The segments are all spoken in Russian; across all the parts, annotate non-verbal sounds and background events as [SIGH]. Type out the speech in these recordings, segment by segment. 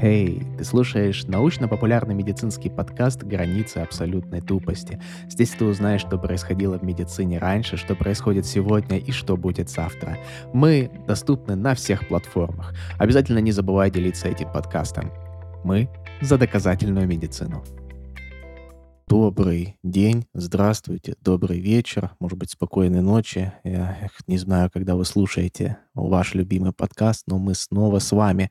Эй, ты слушаешь научно-популярный медицинский подкаст «Границы абсолютной тупости». Здесь ты узнаешь, что происходило в медицине раньше, что происходит сегодня и что будет завтра. Мы доступны на всех платформах. Обязательно не забывай делиться этим подкастом. Мы за доказательную медицину. Добрый день, здравствуйте, добрый вечер, может быть, спокойной ночи. Я не знаю, когда вы слушаете ваш любимый подкаст, но мы снова с вами.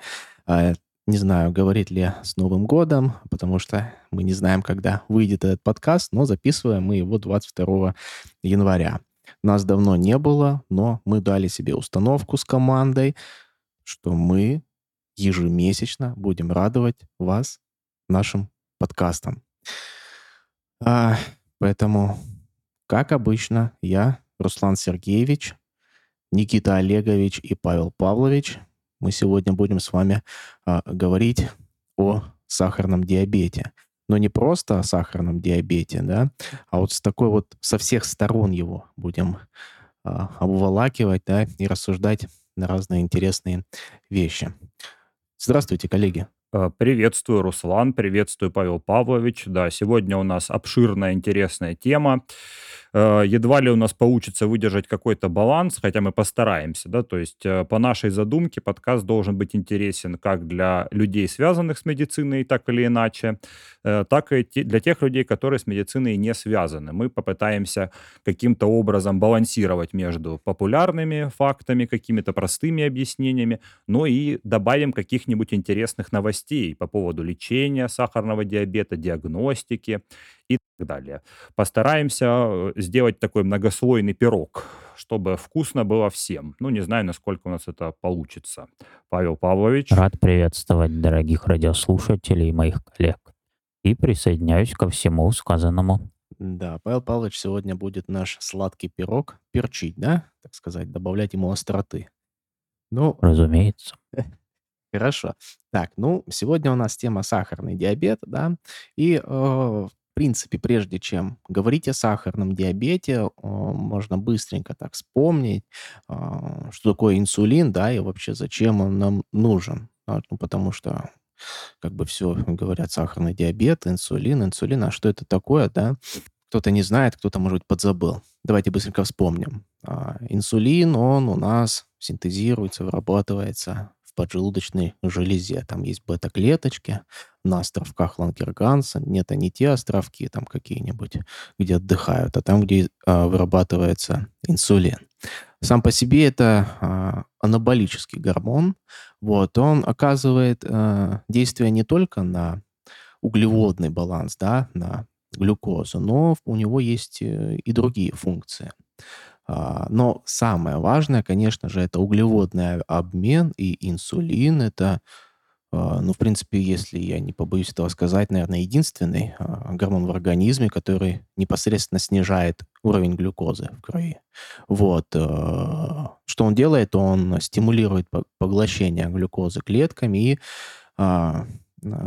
Не знаю, говорит ли с Новым годом, потому что мы не знаем, когда выйдет этот подкаст, но записываем мы его 22 января. Нас давно не было, но мы дали себе установку с командой, что мы ежемесячно будем радовать вас нашим подкастом. А, поэтому, как обычно, я, Руслан Сергеевич, Никита Олегович и Павел Павлович мы сегодня будем с вами а, говорить о сахарном диабете. Но не просто о сахарном диабете, да, а вот с такой вот со всех сторон его будем а, обволакивать, да, и рассуждать на разные интересные вещи. Здравствуйте, коллеги. Э, приветствую, Руслан, приветствую, Павел Павлович. Да, сегодня у нас обширная, интересная тема. Э, едва ли у нас получится выдержать какой-то баланс, хотя мы постараемся, да, то есть э, по нашей задумке подкаст должен быть интересен как для людей, связанных с медициной, так или иначе, так и для тех людей, которые с медициной не связаны. Мы попытаемся каким-то образом балансировать между популярными фактами, какими-то простыми объяснениями, но и добавим каких-нибудь интересных новостей по поводу лечения сахарного диабета, диагностики и так далее. Постараемся э, сделать такой многослойный пирог, чтобы вкусно было всем. Ну, не знаю, насколько у нас это получится. Павел Павлович. Рад приветствовать дорогих радиослушателей и моих коллег. И присоединяюсь ко всему сказанному. Да, Павел Павлович сегодня будет наш сладкий пирог перчить, да, так сказать, добавлять ему остроты. Ну, разумеется. [LAUGHS] Хорошо. Так, ну, сегодня у нас тема сахарный диабет, да, и, э, в принципе, прежде чем говорить о сахарном диабете, можно быстренько так вспомнить, а, что такое инсулин, да, и вообще зачем он нам нужен. А, ну, потому что как бы все говорят сахарный диабет, инсулин, инсулин, а что это такое, да? Кто-то не знает, кто-то, может быть, подзабыл. Давайте быстренько вспомним. А, инсулин, он у нас синтезируется, вырабатывается поджелудочной железе. Там есть бета-клеточки на островках Лангерганса. Нет, они те островки там какие-нибудь, где отдыхают, а там, где а, вырабатывается инсулин. Сам по себе это а, анаболический гормон. Вот, он оказывает а, действие не только на углеводный баланс, да, на глюкозу, но у него есть э, и другие функции. А, но самое важное, конечно же, это углеводный обмен и инсулин. Это, а, ну, в принципе, если я не побоюсь этого сказать, наверное, единственный а, гормон в организме, который непосредственно снижает уровень глюкозы в крови. Вот. Что он делает? Он стимулирует поглощение глюкозы клетками и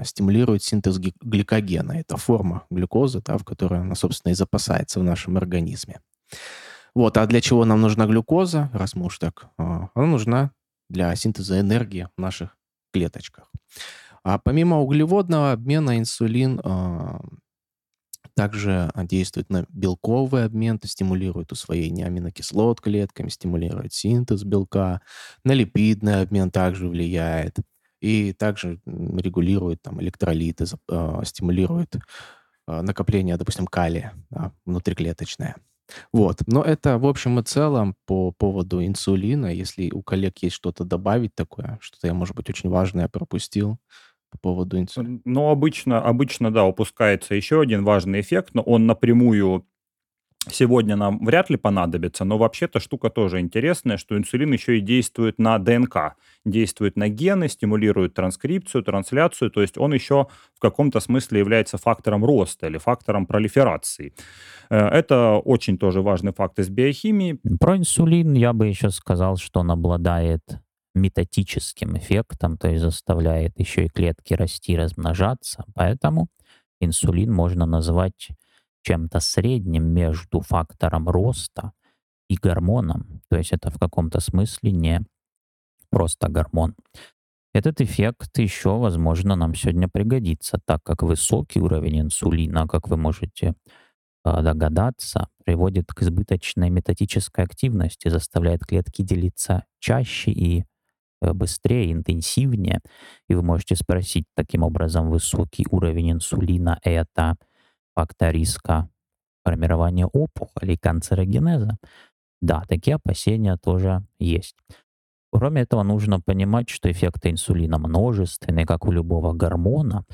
стимулирует синтез гликогена. Это форма глюкозы, да, в которой она, собственно, и запасается в нашем организме. Вот, а для чего нам нужна глюкоза, раз мы так? А, она нужна для синтеза энергии в наших клеточках. А помимо углеводного обмена инсулин а, также действует на белковый обмен, стимулирует усвоение аминокислот клетками, стимулирует синтез белка, на липидный обмен также влияет и также регулирует там электролиты, э, стимулирует накопление, допустим, калия да, внутриклеточное. Вот. Но это в общем и целом по поводу инсулина. Если у коллег есть что-то добавить такое, что-то я, может быть, очень важное пропустил по поводу инсулина. Ну, обычно, обычно, да, упускается еще один важный эффект, но он напрямую сегодня нам вряд ли понадобится, но вообще-то штука тоже интересная, что инсулин еще и действует на ДНК, действует на гены, стимулирует транскрипцию, трансляцию, то есть он еще в каком-то смысле является фактором роста или фактором пролиферации. Э, это очень тоже важный факт из биохимии. Про инсулин я бы еще сказал, что он обладает метатическим эффектом, то есть заставляет еще и клетки расти, размножаться. Поэтому инсулин можно назвать чем-то средним между фактором роста и гормоном. То есть это в каком-то смысле не просто гормон. Этот эффект еще, возможно, нам сегодня пригодится, так как высокий уровень инсулина, как вы можете а, догадаться, приводит к избыточной метатической активности, заставляет клетки делиться чаще и э, быстрее, интенсивнее. И вы можете спросить таким образом, высокий уровень инсулина — это фактор риска формирования опухолей, канцерогенеза? Да, такие опасения тоже есть. Кроме этого, нужно понимать, что эффекты инсулина множественные, как у любого гормона.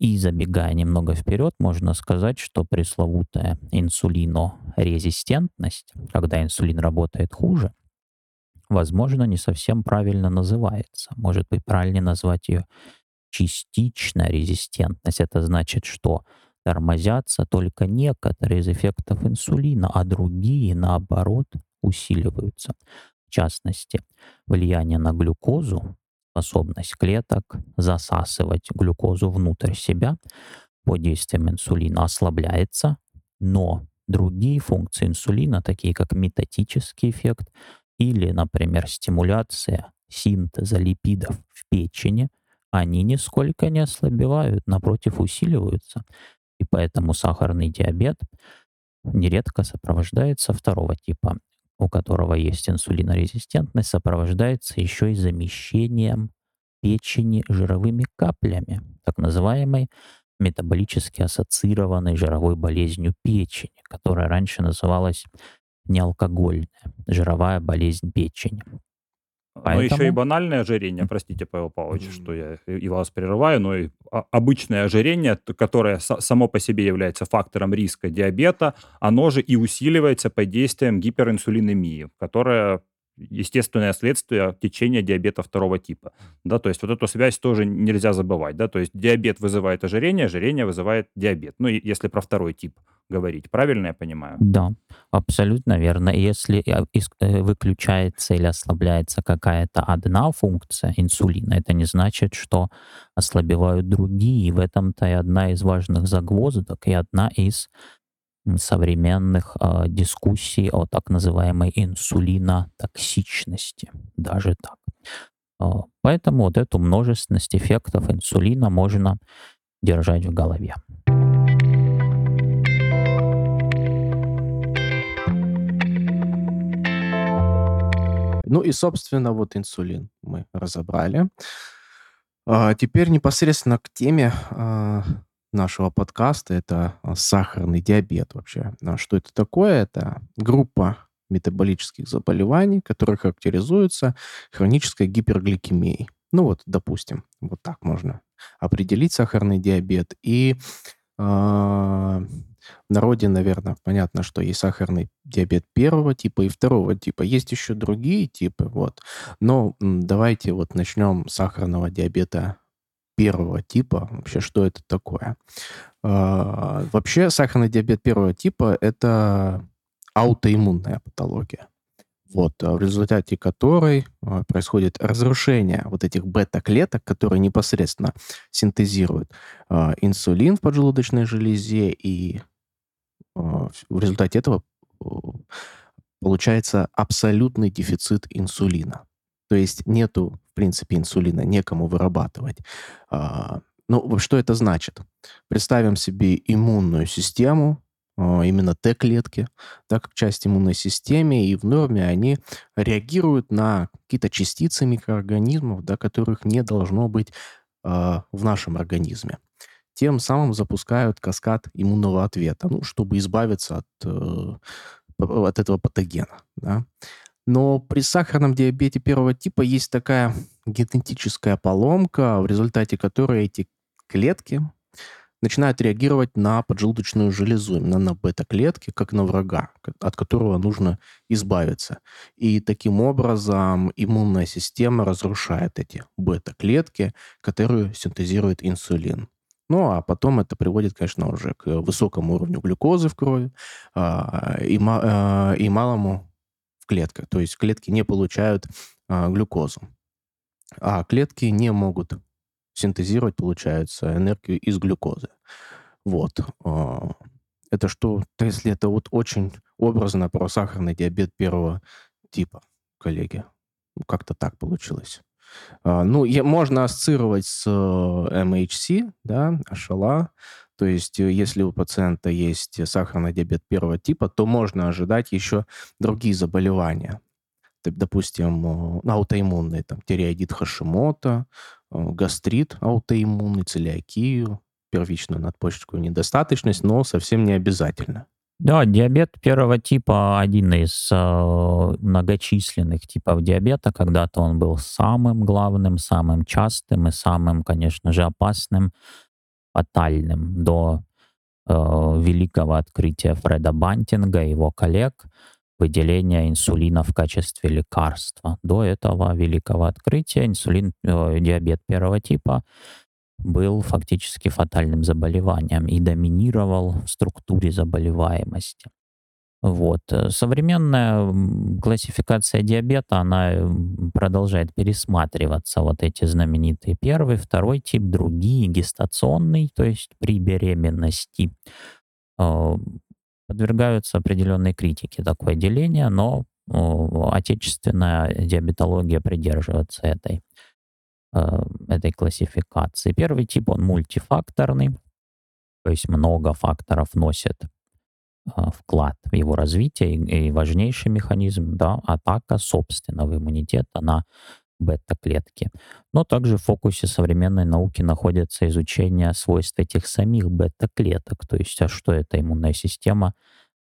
И забегая немного вперед, можно сказать, что пресловутая инсулинорезистентность, когда инсулин работает хуже, возможно, не совсем правильно называется. Может быть, правильнее назвать ее частичная резистентность. Это значит, что тормозятся только некоторые из эффектов инсулина, а другие, наоборот, усиливаются частности, влияние на глюкозу, способность клеток засасывать глюкозу внутрь себя под действием инсулина ослабляется, но другие функции инсулина, такие как метатический эффект или, например, стимуляция синтеза липидов в печени, они нисколько не ослабевают, напротив, усиливаются. И поэтому сахарный диабет нередко сопровождается второго типа у которого есть инсулинорезистентность, сопровождается еще и замещением печени жировыми каплями, так называемой метаболически ассоциированной жировой болезнью печени, которая раньше называлась неалкогольная жировая болезнь печени. Но еще и банальное ожирение, простите, Павел Павлович, что я и вас прерываю, но и обычное ожирение, которое само по себе является фактором риска диабета, оно же и усиливается под действием гиперинсулинемии, которая естественное следствие течения диабета второго типа. Да, то есть вот эту связь тоже нельзя забывать. Да, то есть диабет вызывает ожирение, ожирение вызывает диабет. Ну, если про второй тип говорить. Правильно я понимаю? Да, абсолютно верно. Если э, э, выключается или ослабляется какая-то одна функция инсулина, это не значит, что ослабевают другие. В этом-то и одна из важных загвоздок, и одна из современных э, дискуссий о так называемой инсулинотоксичности. Даже так. Э, поэтому вот эту множественность эффектов инсулина можно держать в голове. Ну и, собственно, вот инсулин мы разобрали. А, теперь непосредственно к теме а, нашего подкаста. Это а, сахарный диабет вообще. Что это такое? Это группа метаболических заболеваний, которые характеризуются хронической гипергликемией. Ну вот, допустим, вот так можно определить сахарный диабет. И в народе, наверное, понятно, что есть сахарный диабет первого типа и второго типа. Есть еще другие типы, вот. Но давайте вот начнем с сахарного диабета первого типа. Вообще, что это такое? А, вообще, сахарный диабет первого типа– это аутоиммунная патология вот, в результате которой а, происходит разрушение вот этих бета-клеток, которые непосредственно синтезируют а, инсулин в поджелудочной железе, и в результате этого получается абсолютный дефицит инсулина. То есть нету, в принципе, инсулина, некому вырабатывать. Ну, что это значит? Представим себе иммунную систему, а, именно Т-клетки, так как часть иммунной системы, и в норме они реагируют на какие-то частицы микроорганизмов, да, которых не должно быть э, в нашем организме. Тем самым запускают каскад иммунного ответа, ну, чтобы избавиться от, э, от этого патогена. Да. Но при сахарном диабете первого типа есть такая генетическая поломка, в результате которой эти клетки, начинает реагировать на поджелудочную железу, именно на бета-клетки, как на врага, от которого нужно избавиться. И таким образом иммунная система разрушает эти бета-клетки, которые синтезируют инсулин. Ну, а потом это приводит, конечно, уже к высокому уровню глюкозы в крови а, и, а, и малому в клетках. То есть клетки не получают а, глюкозу. А клетки не могут синтезировать, получается, энергию из глюкозы. Вот. А, это что, если это вот очень образно про сахарный диабет первого типа, коллеги. Ну, как-то так получилось. А, ну, можно ассоциировать с, э, MHC, да, HLA. То есть, э, если у пациента есть сахарный диабет первого типа, то можно ожидать еще другие заболевания. Допустим, э, аутоиммунные, там, тиреоидит Хашимото, э, гастрит аутоиммунный, целиакию, первичную надпочечковую недостаточность, но совсем не обязательно. Да, диабет первого типа один из э, многочисленных типов диабета. Когда-то он был самым главным, самым частым и самым, конечно же, опасным, фатальным до э, великого открытия Фреда Бантинга и его коллег выделения инсулина в качестве лекарства. До этого великого открытия инсулин, э, диабет первого типа был фактически фатальным заболеванием и доминировал в структуре заболеваемости. Вот. Э, современная классификация диабета, она продолжает пересматриваться. Вот эти знаменитые первый, второй тип, другие, гестационный, то есть при беременности, э, подвергаются определенной критике такое деление, но отечественная диабетология придерживается этой Э, этой классификации. Первый тип, он мультифакторный, то есть много факторов носит э, вклад в его развитие и важнейший механизм, да, атака собственного иммунитета на бета-клетки. Но также в фокусе современной науки находится изучение свойств этих самих бета-клеток, то есть а что эта иммунная система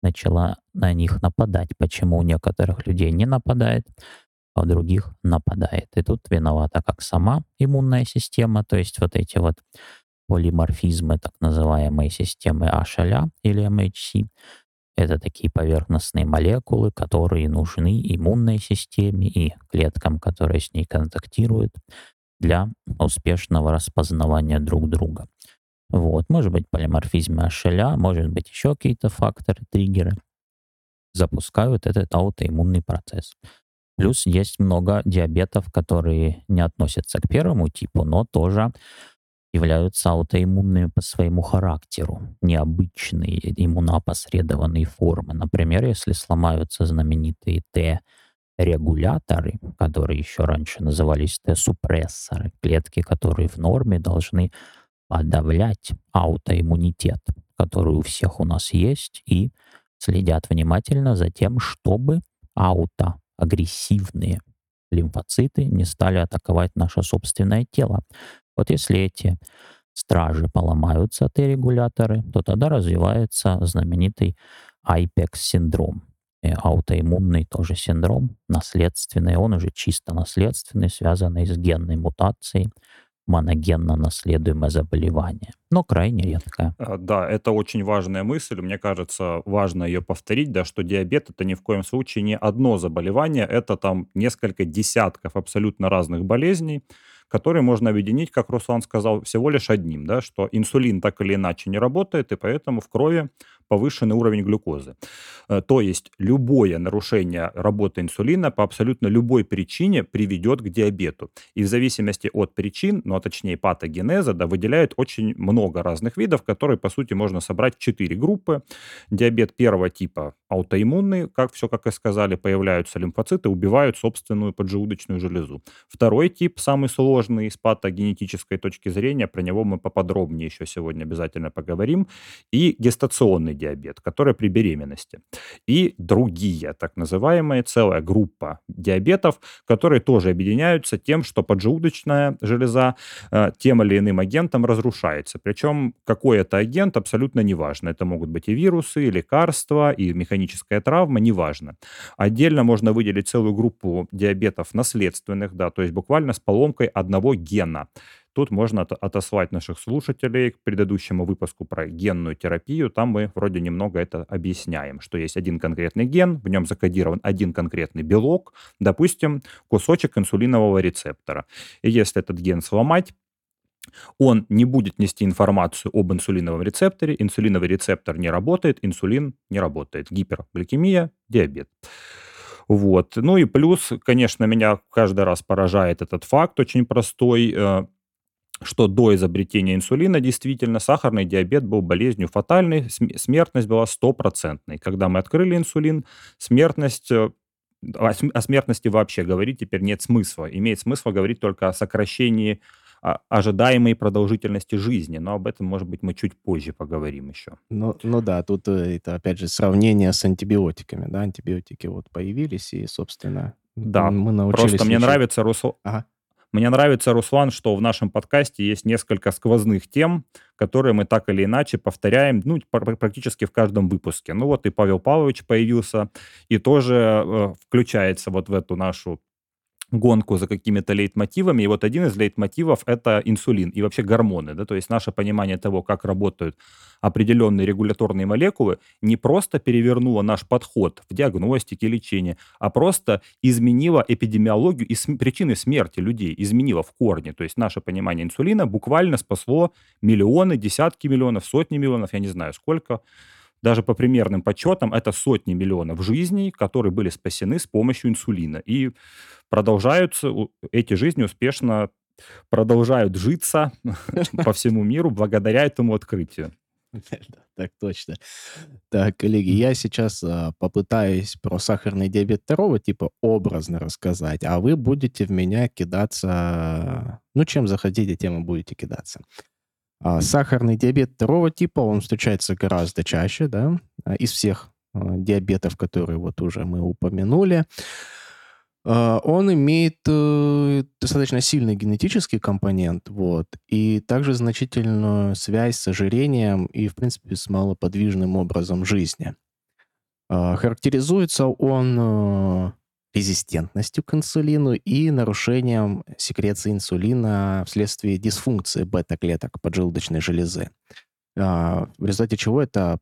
начала на них нападать, почему у некоторых людей не нападает, а других нападает. И тут виновата как сама иммунная система, то есть вот эти вот полиморфизмы так называемой системы HLA или MHC. Это такие поверхностные молекулы, которые нужны иммунной системе и клеткам, которые с ней контактируют для успешного распознавания друг друга. Вот. Может быть полиморфизмы HLA, может быть еще какие-то факторы, триггеры запускают этот аутоиммунный процесс. Плюс есть много диабетов, которые не относятся к первому типу, но тоже являются аутоиммунными по своему характеру, необычные иммуноопосредованные формы. Например, если сломаются знаменитые Т-регуляторы, которые еще раньше назывались Т-супрессоры, клетки, которые в норме должны подавлять аутоиммунитет, который у всех у нас есть, и следят внимательно за тем, чтобы ауто агрессивные лимфоциты не стали атаковать наше собственное тело. Вот если эти стражи поломаются, Т-регуляторы, то тогда развивается знаменитый IPEX-синдром. аутоиммунный тоже синдром, наследственный, он уже чисто наследственный, связанный с генной мутацией, моногенно наследуемое заболевание, но крайне редкое. А, да, это очень важная мысль. Мне кажется, важно ее повторить, да, что диабет это ни в коем случае не одно заболевание, это там несколько десятков абсолютно разных болезней, которые можно объединить, как Руслан сказал, всего лишь одним, да, что инсулин так или иначе не работает, и поэтому в крови повышенный уровень глюкозы. Э, то есть любое нарушение работы инсулина по абсолютно любой причине приведет к диабету. И в зависимости от причин, ну а точнее патогенеза, да, выделяют очень много разных видов, которые, по сути, можно собрать в четыре группы. Диабет первого типа аутоиммунный, как все, как и сказали, появляются лимфоциты, убивают собственную поджелудочную железу. Второй тип, самый сложный с патогенетической точки зрения, про него мы поподробнее еще сегодня обязательно поговорим. И гестационный диабет, который при беременности. И другие, так называемые, целая группа диабетов, которые тоже объединяются тем, что поджелудочная железа э, тем или иным агентом разрушается. Причем какой это агент, абсолютно неважно. Это могут быть и вирусы, и лекарства, и механическая травма, неважно. Отдельно можно выделить целую группу диабетов наследственных, да, то есть буквально с поломкой одного гена. Тут можно отослать наших слушателей к предыдущему выпуску про генную терапию. Там мы вроде немного это объясняем, что есть один конкретный ген, в нем закодирован один конкретный белок, допустим, кусочек инсулинового рецептора. И если этот ген сломать, он не будет нести информацию об инсулиновом рецепторе, инсулиновый рецептор не работает, инсулин не работает, гипергликемия, диабет. Вот. Ну и плюс, конечно, меня каждый раз поражает этот факт очень простой. Э, что до изобретения инсулина действительно сахарный диабет был болезнью фатальной, смертность была стопроцентной. Когда мы открыли инсулин, смертность э, о, о смертности вообще говорить теперь нет смысла. Имеет смысл говорить только о сокращении ожидаемой продолжительности жизни, но об этом, может быть, мы чуть позже поговорим еще. Ну, ну да, тут э, это, опять же, сравнение с антибиотиками, да, антибиотики вот появились, и, собственно, да, мы научились... Просто мне нравится, Руслан, ага. мне нравится, Руслан, что в нашем подкасте есть несколько сквозных тем, которые мы так или иначе повторяем, ну, практически в каждом выпуске. Ну вот и Павел Павлович появился, и тоже э, включается вот в эту нашу гонку за какими-то лейтмотивами. И вот один из лейтмотивов– это инсулин и вообще гормоны. Да? То есть наше понимание того, как работают определенные регуляторные молекулы, не просто перевернуло наш подход в диагностике, лечении, а просто изменило эпидемиологию и причины смерти людей, изменило в корне. То есть наше понимание инсулина буквально спасло миллионы, десятки миллионов, сотни миллионов, я не знаю сколько, даже по примерным подсчетам, это сотни миллионов жизней, которые были спасены с помощью инсулина. И продолжаются, эти жизни успешно продолжают житься [LAUGHS] по всему миру благодаря этому открытию. Так точно. Так, коллеги, я сейчас а, попытаюсь про сахарный диабет второго типа образно рассказать, а вы будете в меня кидаться, ну, чем захотите, тем и будете кидаться. А, сахарный диабет второго типа, он встречается гораздо чаще, да, а, из всех а, диабетов, которые вот уже мы упомянули. Он имеет э, достаточно сильный генетический компонент, вот, и также значительную связь с ожирением и, в принципе, с малоподвижным образом жизни. Характеризуется он э, резистентностью к инсулину и нарушением секреции инсулина вследствие дисфункции бета-клеток поджелудочной железы. А, в результате чего это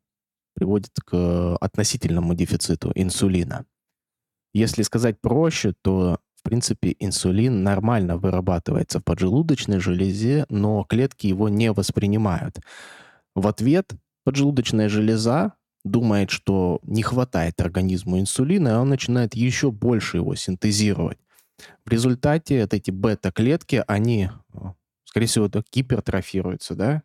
приводит к относительному дефициту инсулина. Если сказать проще, то в принципе, инсулин нормально вырабатывается в поджелудочной железе, но клетки его не воспринимают. В ответ поджелудочная железа думает, что не хватает организму инсулина, и он начинает еще больше его синтезировать. В результате вот эти бета-клетки, они, э, скорее всего, гипертрофируются, да,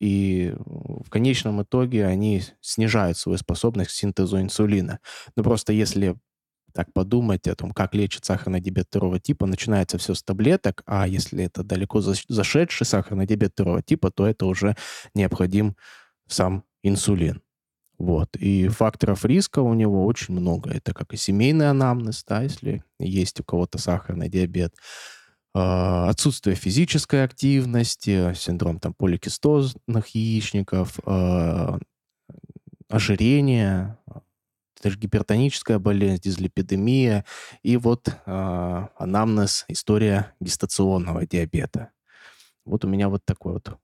и в конечном итоге они снижают свою способность к синтезу инсулина. Но просто если так подумать о том, как лечит сахарный диабет второго типа, начинается все с таблеток, а если это далеко зашедший сахарный диабет второго типа, то это уже необходим сам инсулин. Вот. И факторов риска у него очень много. Это как и семейный анамнез, да, если есть у кого-то сахарный диабет, а, отсутствие физической активности, синдром там поликистозных яичников, а, ожирение, даже гипертоническая болезнь, дизлипидемия и вот э, анамнез, история гестационного диабета. Вот у меня вот такое вот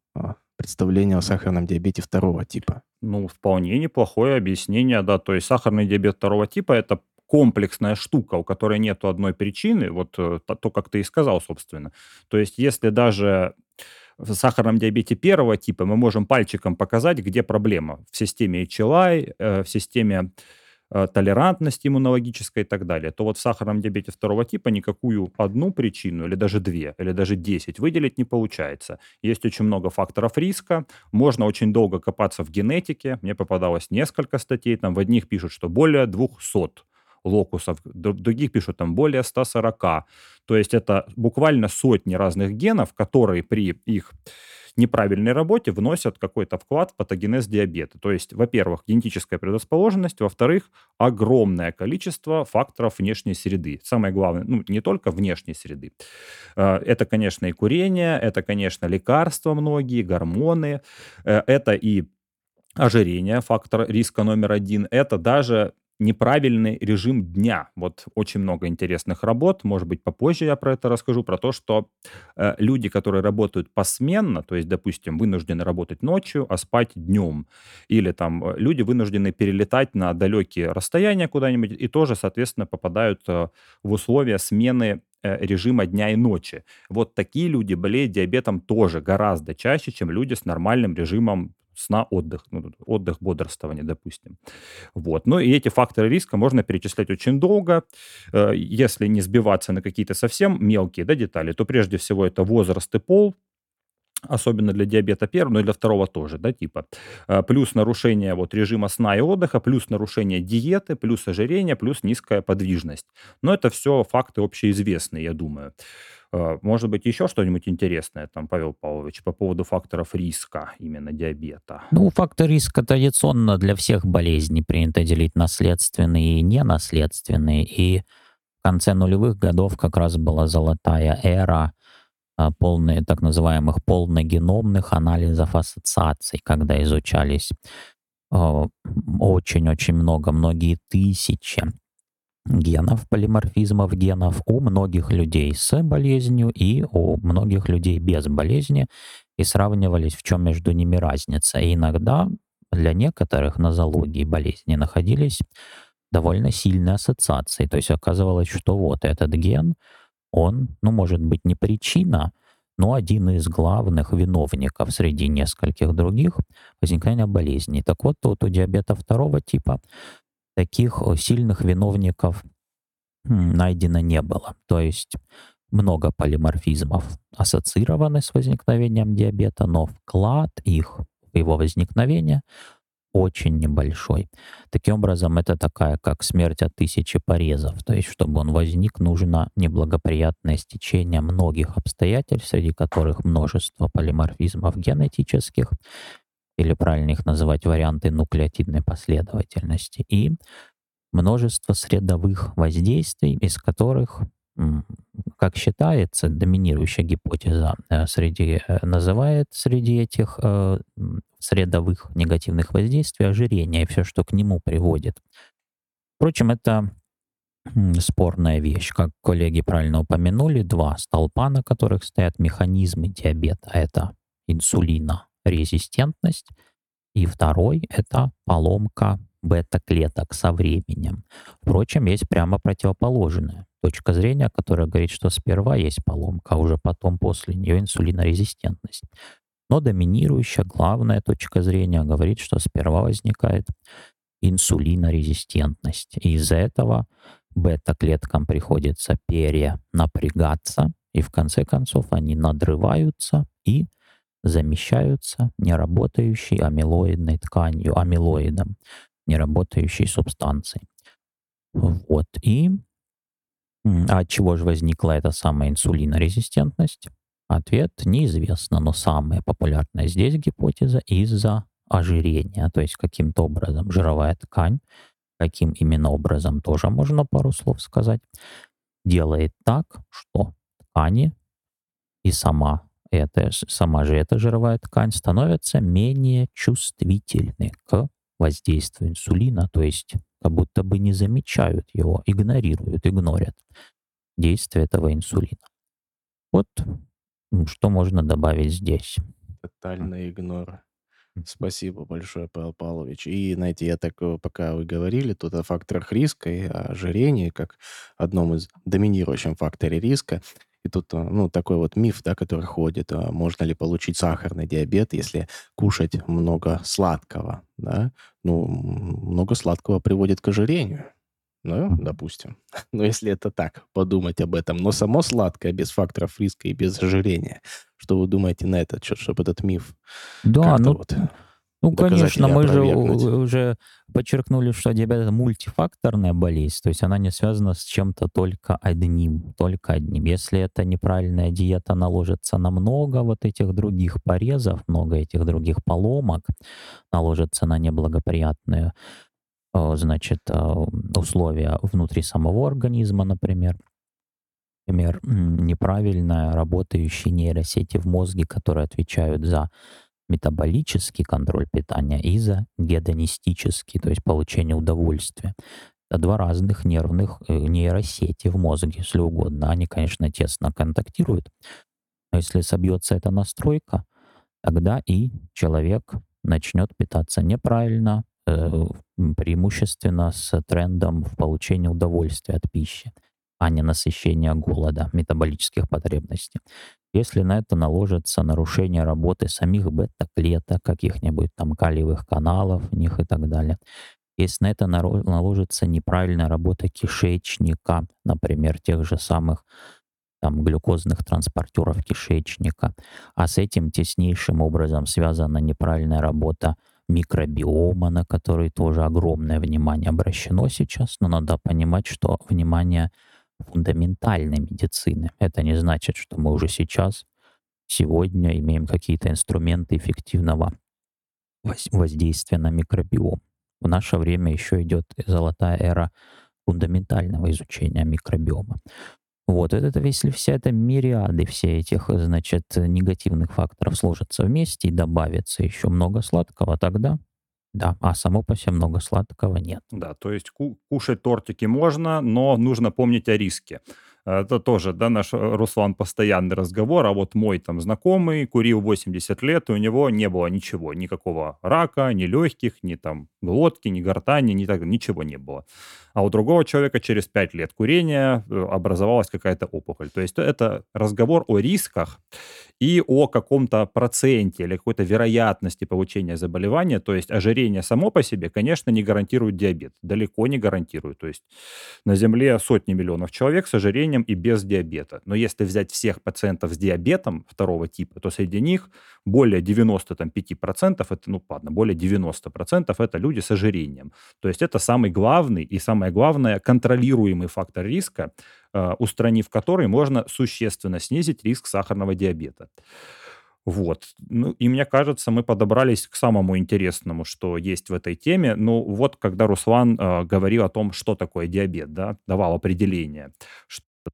представление о сахарном диабете второго типа. Ну, вполне неплохое объяснение, да. То есть сахарный диабет второго типа– это комплексная штука, у которой нет одной причины, вот э, то, как ты и сказал, собственно. То есть если даже в сахарном диабете первого типа мы можем пальчиком показать, где проблема в системе HLI, э, в системе Э, толерантность иммунологическая и так далее, то вот в сахарном диабете второго типа никакую одну причину, или даже две, или даже десять выделить не получается. Есть очень много факторов риска, можно очень долго копаться в генетике, мне попадалось несколько статей, там в одних пишут, что более 200 локусов, других пишут там более 140. То есть это буквально сотни разных генов, которые при их неправильной работе вносят какой-то вклад в патогенез диабета. То есть, во-первых, генетическая предрасположенность, во-вторых, огромное количество факторов внешней среды. Самое главное, ну, не только внешней среды. Э, это, конечно, и курение, это, конечно, лекарства многие, гормоны, э, это и ожирение, фактор риска номер один, это даже неправильный режим дня. Вот очень много интересных работ, может быть, попозже я про это расскажу, про то, что э, люди, которые работают посменно, то есть, допустим, вынуждены работать ночью, а спать днем, или там э, люди вынуждены перелетать на далекие расстояния куда-нибудь и тоже, соответственно, попадают э, в условия смены э, режима дня и ночи. Вот такие люди болеют диабетом тоже гораздо чаще, чем люди с нормальным режимом сна, отдых, ну, отдых, бодрствование, допустим. Вот. Ну и эти факторы риска можно перечислять очень долго. Э, если не сбиваться на какие-то совсем мелкие да, детали, то прежде всего это возраст и пол, особенно для диабета первого, но и для второго тоже, да, типа. Э, плюс нарушение вот режима сна и отдыха, плюс нарушение диеты, плюс ожирение, плюс низкая подвижность. Но это все факты общеизвестные, я думаю. Э, может быть, еще что-нибудь интересное, там, Павел Павлович, по поводу факторов риска именно диабета? Ну, фактор риска традиционно для всех болезней принято делить наследственные и ненаследственные. И в конце нулевых годов как раз была золотая эра а, полные, так называемых полногеномных анализов ассоциаций, когда изучались а, очень-очень много, многие тысячи генов, полиморфизмов генов у многих людей с болезнью и у многих людей без болезни, и сравнивались, в чем между ними разница. И иногда для некоторых нозологий болезни находились довольно сильные ассоциации. То есть оказывалось, что вот этот ген — он, ну, может быть, не причина, но один из главных виновников среди нескольких других возникновения болезней. Так вот, вот у диабета второго типа таких сильных виновников найдено не было. То есть много полиморфизмов ассоциированы с возникновением диабета, но вклад их в его возникновение очень небольшой. Таким образом, это такая, как смерть от тысячи порезов. То есть, чтобы он возник, нужно неблагоприятное стечение многих обстоятельств, среди которых множество полиморфизмов генетических, или правильно их называть варианты нуклеотидной последовательности, и множество средовых воздействий, из которых как считается, доминирующая гипотеза э, среди, э, называет среди этих э, средовых негативных воздействий ожирение и все, что к нему приводит. Впрочем, это спорная вещь. Как коллеги правильно упомянули, два столпа, на которых стоят механизмы диабета. Это инсулинорезистентность, и второй — это поломка бета-клеток со временем. Впрочем, есть прямо противоположная точка зрения, которая говорит, что сперва есть поломка, а уже потом после нее инсулинорезистентность. Но доминирующая, главная точка зрения говорит, что сперва возникает инсулинорезистентность. И из-за этого бета-клеткам приходится перенапрягаться, и в конце концов они надрываются и замещаются неработающей амилоидной тканью, амилоидом, неработающей субстанцией. Вот. И а от чего же возникла эта самая инсулинорезистентность? Ответ неизвестно, но самая популярная здесь гипотеза из-за ожирения, то есть каким-то образом жировая ткань, каким именно образом тоже можно пару слов сказать, делает так, что ткани и сама эта, сама же эта жировая ткань становятся менее чувствительны к воздействию инсулина, то есть как будто бы не замечают его, игнорируют, игнорят действие этого инсулина. Вот что можно добавить здесь. Тотальный игнор. Спасибо большое, Павел Павлович. И, знаете, я так, э, пока вы говорили тут о факторах риска и о ожирении, как одном из доминирующих факторов риска, и тут, э, ну, такой вот миф, да, который ходит, а можно ли получить сахарный диабет, если кушать много сладкого, да? Ну, много сладкого приводит к ожирению. Ну, допустим. [LAUGHS] Но если это так, подумать об этом. Но само сладкое, без факторов риска и без ожирения. Что вы думаете на этот счет, чтобы этот миф Да, ну, вот ну, конечно, мы же уже подчеркнули, что диабет это мультифакторная болезнь, то есть она не связана с чем-то только одним, только одним. Если это неправильная диета наложится на много вот этих других порезов, много этих других поломок, наложится на неблагоприятные э, значит, э, условия внутри самого организма, например, например, неправильно работающие нейросети в мозге, которые отвечают за метаболический контроль питания и за гедонистический, то есть получение удовольствия. Это два разных нервных э, нейросети в мозге, если угодно. Они, конечно, тесно контактируют. Но если собьется эта настройка, тогда и человек начнет питаться неправильно, э, преимущественно с трендом в получении удовольствия от пищи, а не насыщения голода, метаболических потребностей. Если на это наложится нарушение работы самих бета-клеток, каких-нибудь там калиевых каналов в них и так далее, если на это наложится неправильная работа кишечника, например, тех же самых там, глюкозных транспортеров кишечника, а с этим теснейшим образом связана неправильная работа микробиома, на который тоже огромное внимание обращено сейчас, но надо понимать, что внимание фундаментальной медицины. Это не значит, что мы уже сейчас, сегодня имеем какие-то инструменты эффективного воздействия на микробиом. В наше время еще идет золотая эра фундаментального изучения микробиома. Вот, это, если вся эта мириады все этих, значит, негативных факторов сложатся вместе и добавится еще много сладкого, тогда да, а само по себе много сладкого нет. Да, то есть ку- кушать тортики можно, но нужно помнить о риске. Это тоже, да, наш э, Руслан постоянный разговор, а вот мой там знакомый курил 80 лет, и у него не было ничего, никакого рака, ни легких, ни там глотки, ни гортани, ни так, ничего не было. А у другого человека через 5 лет курения э, образовалась какая-то опухоль. То есть это разговор о рисках и о каком-то проценте или какой-то вероятности получения заболевания. То есть ожирение само по себе, конечно, не гарантирует диабет. Далеко не гарантирует. То есть на Земле сотни миллионов человек с ожирением и без диабета. Но если взять всех пациентов с диабетом второго типа, то среди них более 95% это, ну ладно, более 90% это люди с ожирением. То есть это самый главный и самое главное контролируемый фактор риска, э, устранив который можно существенно снизить риск сахарного диабета. Вот. Ну, и мне кажется, мы подобрались к самому интересному, что есть в этой теме. Ну, вот когда Руслан э, говорил о том, что такое диабет, да, давал определение,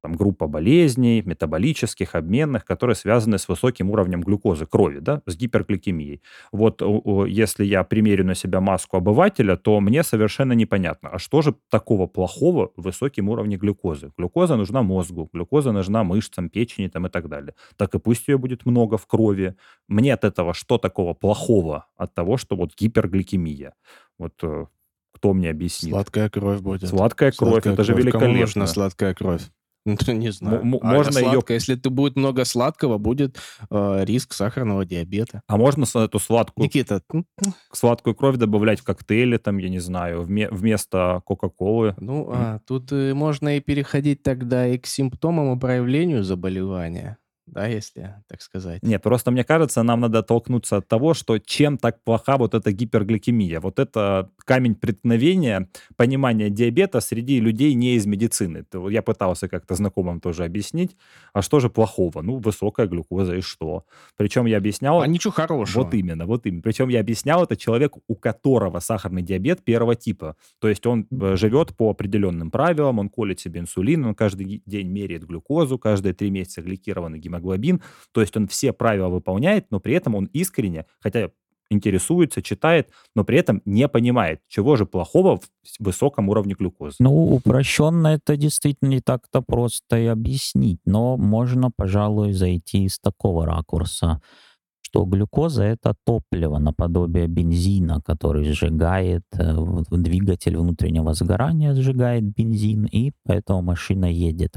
там группа болезней, метаболических, обменных, которые связаны с высоким уровнем глюкозы крови, да, с гипергликемией. Вот если я примерю на себя маску обывателя, то мне совершенно непонятно, а что же такого плохого в высоком уровне глюкозы? Глюкоза нужна мозгу, глюкоза нужна мышцам, печени там и так далее. Так и пусть ее будет много в крови. Мне от этого что такого плохого от того, что вот гипергликемия? Вот э, кто мне объяснит? Сладкая кровь будет. Сладкая кровь, Сладкая это кровь. же великолепно. Кому нужна сладкая кровь? [LAUGHS] Ну, не знаю. М- а можно ее... Если ты будет много сладкого, будет э, риск сахарного диабета. А можно эту сладкую... Никита. Сладкую кровь добавлять в коктейли, там, я не знаю, вме- вместо Кока-Колы? Ну, а, тут э, можно и переходить тогда и к симптомам и проявлению заболевания да, если так сказать. Нет, просто мне кажется, нам надо толкнуться от того, что чем так плоха вот эта гипергликемия. Вот это камень преткновения понимания диабета среди людей не из медицины. Я пытался как-то знакомым тоже объяснить, а что же плохого? Ну, высокая глюкоза и что? Причем я объяснял... А ничего хорошего. Вот именно, вот именно. Причем я объяснял это человеку, у которого сахарный диабет первого типа. То есть он э, живет по определенным правилам, он колет себе инсулин, он каждый день меряет глюкозу, каждые три месяца гликированный гемоглобин гемоглобин. То есть он все правила выполняет, но при этом он искренне, хотя интересуется, читает, но при этом не понимает, чего же плохого в высоком уровне глюкозы. Ну, упрощенно это действительно не так-то просто и объяснить, но можно, пожалуй, зайти из такого ракурса, что глюкоза — это топливо наподобие бензина, который сжигает, э, двигатель внутреннего сгорания сжигает бензин, и поэтому машина едет.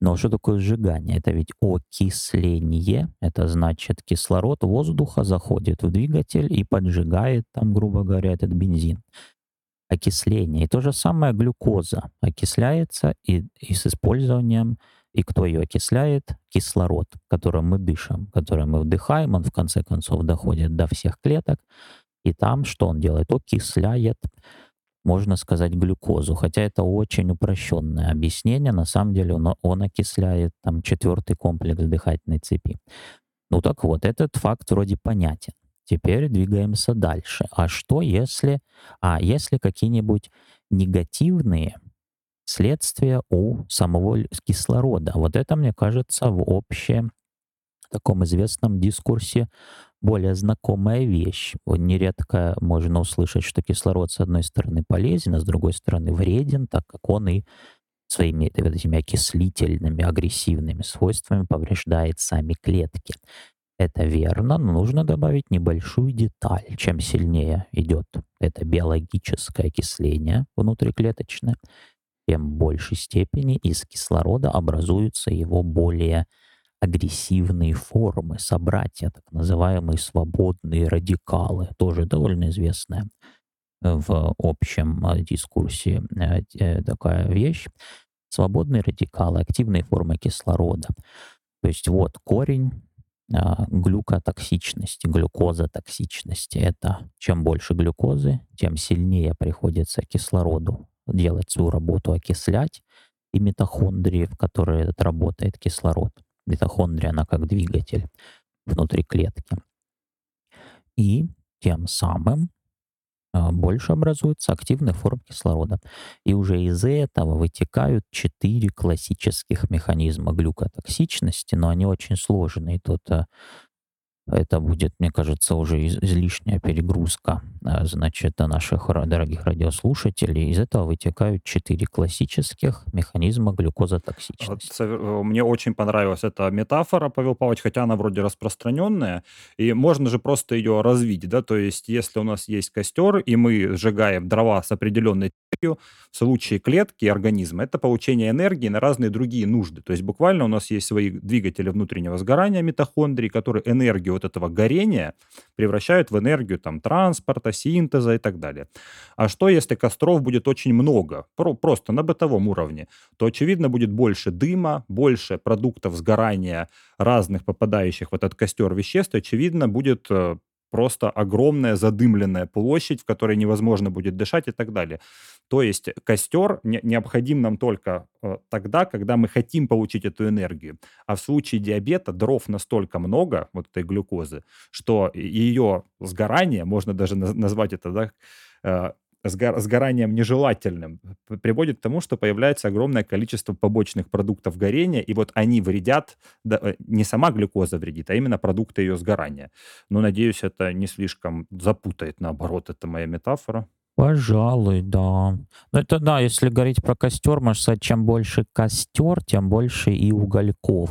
Но что такое сжигание? Это ведь окисление. Это значит, кислород воздуха заходит в двигатель и поджигает там, грубо говоря, этот бензин. Окисление. И то же самое глюкоза окисляется и, и с использованием, и кто ее окисляет? Кислород, которым мы дышим, который мы вдыхаем, он в конце концов доходит до всех клеток. И там что он делает? Окисляет можно сказать, глюкозу, хотя это очень упрощенное объяснение. На самом деле он, он окисляет там четвертый комплекс дыхательной цепи. Ну так вот, этот факт вроде понятен. Теперь двигаемся дальше. А что если, а если какие-нибудь негативные следствия у самого кислорода? Вот это, мне кажется, в общем таком известном дискурсе более знакомая вещь. Нередко можно услышать, что кислород с одной стороны полезен, а с другой стороны вреден, так как он и своими этими окислительными, агрессивными свойствами повреждает сами клетки. Это верно, но нужно добавить небольшую деталь. Чем сильнее идет это биологическое окисление внутриклеточное, тем в большей степени из кислорода образуются его более агрессивные формы, собратья, так называемые свободные радикалы, тоже довольно известная в общем э, дискурсе э, такая вещь. свободные радикалы, активные формы кислорода. То есть вот корень глюкотоксичности, глюкозотоксичности. Это чем больше глюкозы, тем сильнее приходится кислороду делать свою работу, окислять, и митохондрии, в которые работает кислород. Митохондрия, она как двигатель внутри клетки. И тем самым а, больше образуется активных форм кислорода. И уже из этого вытекают четыре классических механизма глюкотоксичности, но они очень сложные. Тут а, это будет, мне кажется, уже излишняя перегрузка, а, значит, наших дорогих радиослушателей. Из этого вытекают четыре классических механизма глюкозотоксичности. Э, мне очень понравилась эта метафора, Павел Павлович, хотя она вроде распространенная, и можно же просто ее развить, да, то есть если у нас есть костер, и мы сжигаем дрова с определенной энергию, в случае клетки организма это получение энергии на разные другие нужды. То есть буквально у нас есть свои двигатели внутреннего сгорания митохондрий, которые энергию вот этого горения превращают в энергию там транспорта, синтеза и так далее. А что, если костров будет очень много, просто на бытовом уровне, то, очевидно, будет больше дыма, больше продуктов сгорания разных попадающих в этот костер веществ, и, очевидно, будет э, просто огромная задымленная площадь, в которой невозможно будет дышать и так далее. То есть костер не, необходим нам только э, тогда, когда мы хотим получить эту энергию. А в случае диабета дров настолько много, вот этой глюкозы, что ее сгорание, можно даже назвать это да, э, сгоранием нежелательным приводит к тому, что появляется огромное количество побочных продуктов горения, и вот они вредят, да, э, не сама глюкоза вредит, а именно продукты ее сгорания. Но, надеюсь, это не слишком запутает, наоборот, это моя метафора. Пожалуй, да. Ну, это да, если говорить про костер, можно сказать, чем больше костер, тем больше и угольков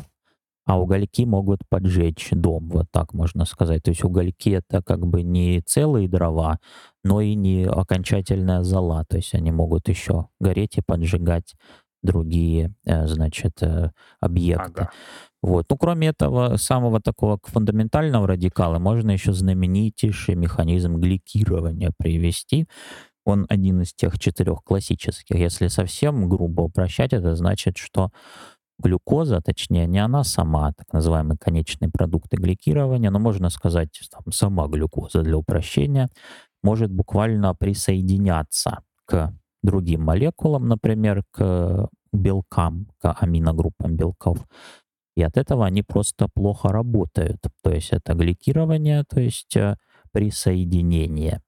а угольки могут поджечь дом, вот так можно сказать. То есть угольки это как бы не целые дрова, но и не окончательная зола. То есть они могут еще гореть и поджигать другие, э, значит, э, объекты. Ага. Вот. Ну, кроме этого самого такого фундаментального радикала, можно еще знаменитейший механизм гликирования привести. Он один из тех четырех классических. Если совсем грубо упрощать, это значит, что глюкоза, точнее, не она сама, так называемые конечные продукты гликирования, но можно сказать, там, сама глюкоза для упрощения, может буквально присоединяться к другим молекулам, например, к белкам, к аминогруппам белков. И от этого они просто плохо работают. То есть это гликирование, то есть э, присоединение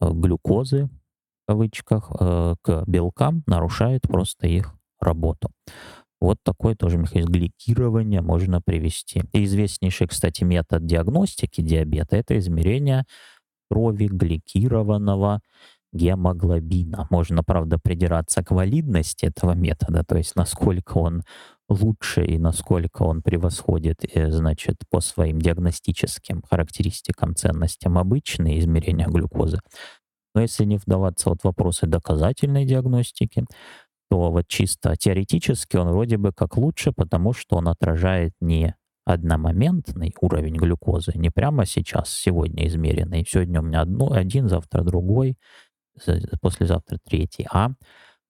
э, глюкозы, в кавычках, э, к белкам нарушает просто их работу. Вот такой тоже механизм гликирования можно привести. И известнейший, кстати, метод диагностики диабета — это измерение крови гликированного гемоглобина. Можно, правда, придираться к валидности этого метода, то есть насколько он лучше и насколько он превосходит, э, значит, по своим диагностическим характеристикам, ценностям обычные измерения глюкозы. Но если не вдаваться вот в вопросы доказательной диагностики, то вот чисто теоретически он вроде бы как лучше, потому что он отражает не одномоментный уровень глюкозы, не прямо сейчас, сегодня измеренный. Сегодня у меня одно, один, завтра другой, послезавтра третий, а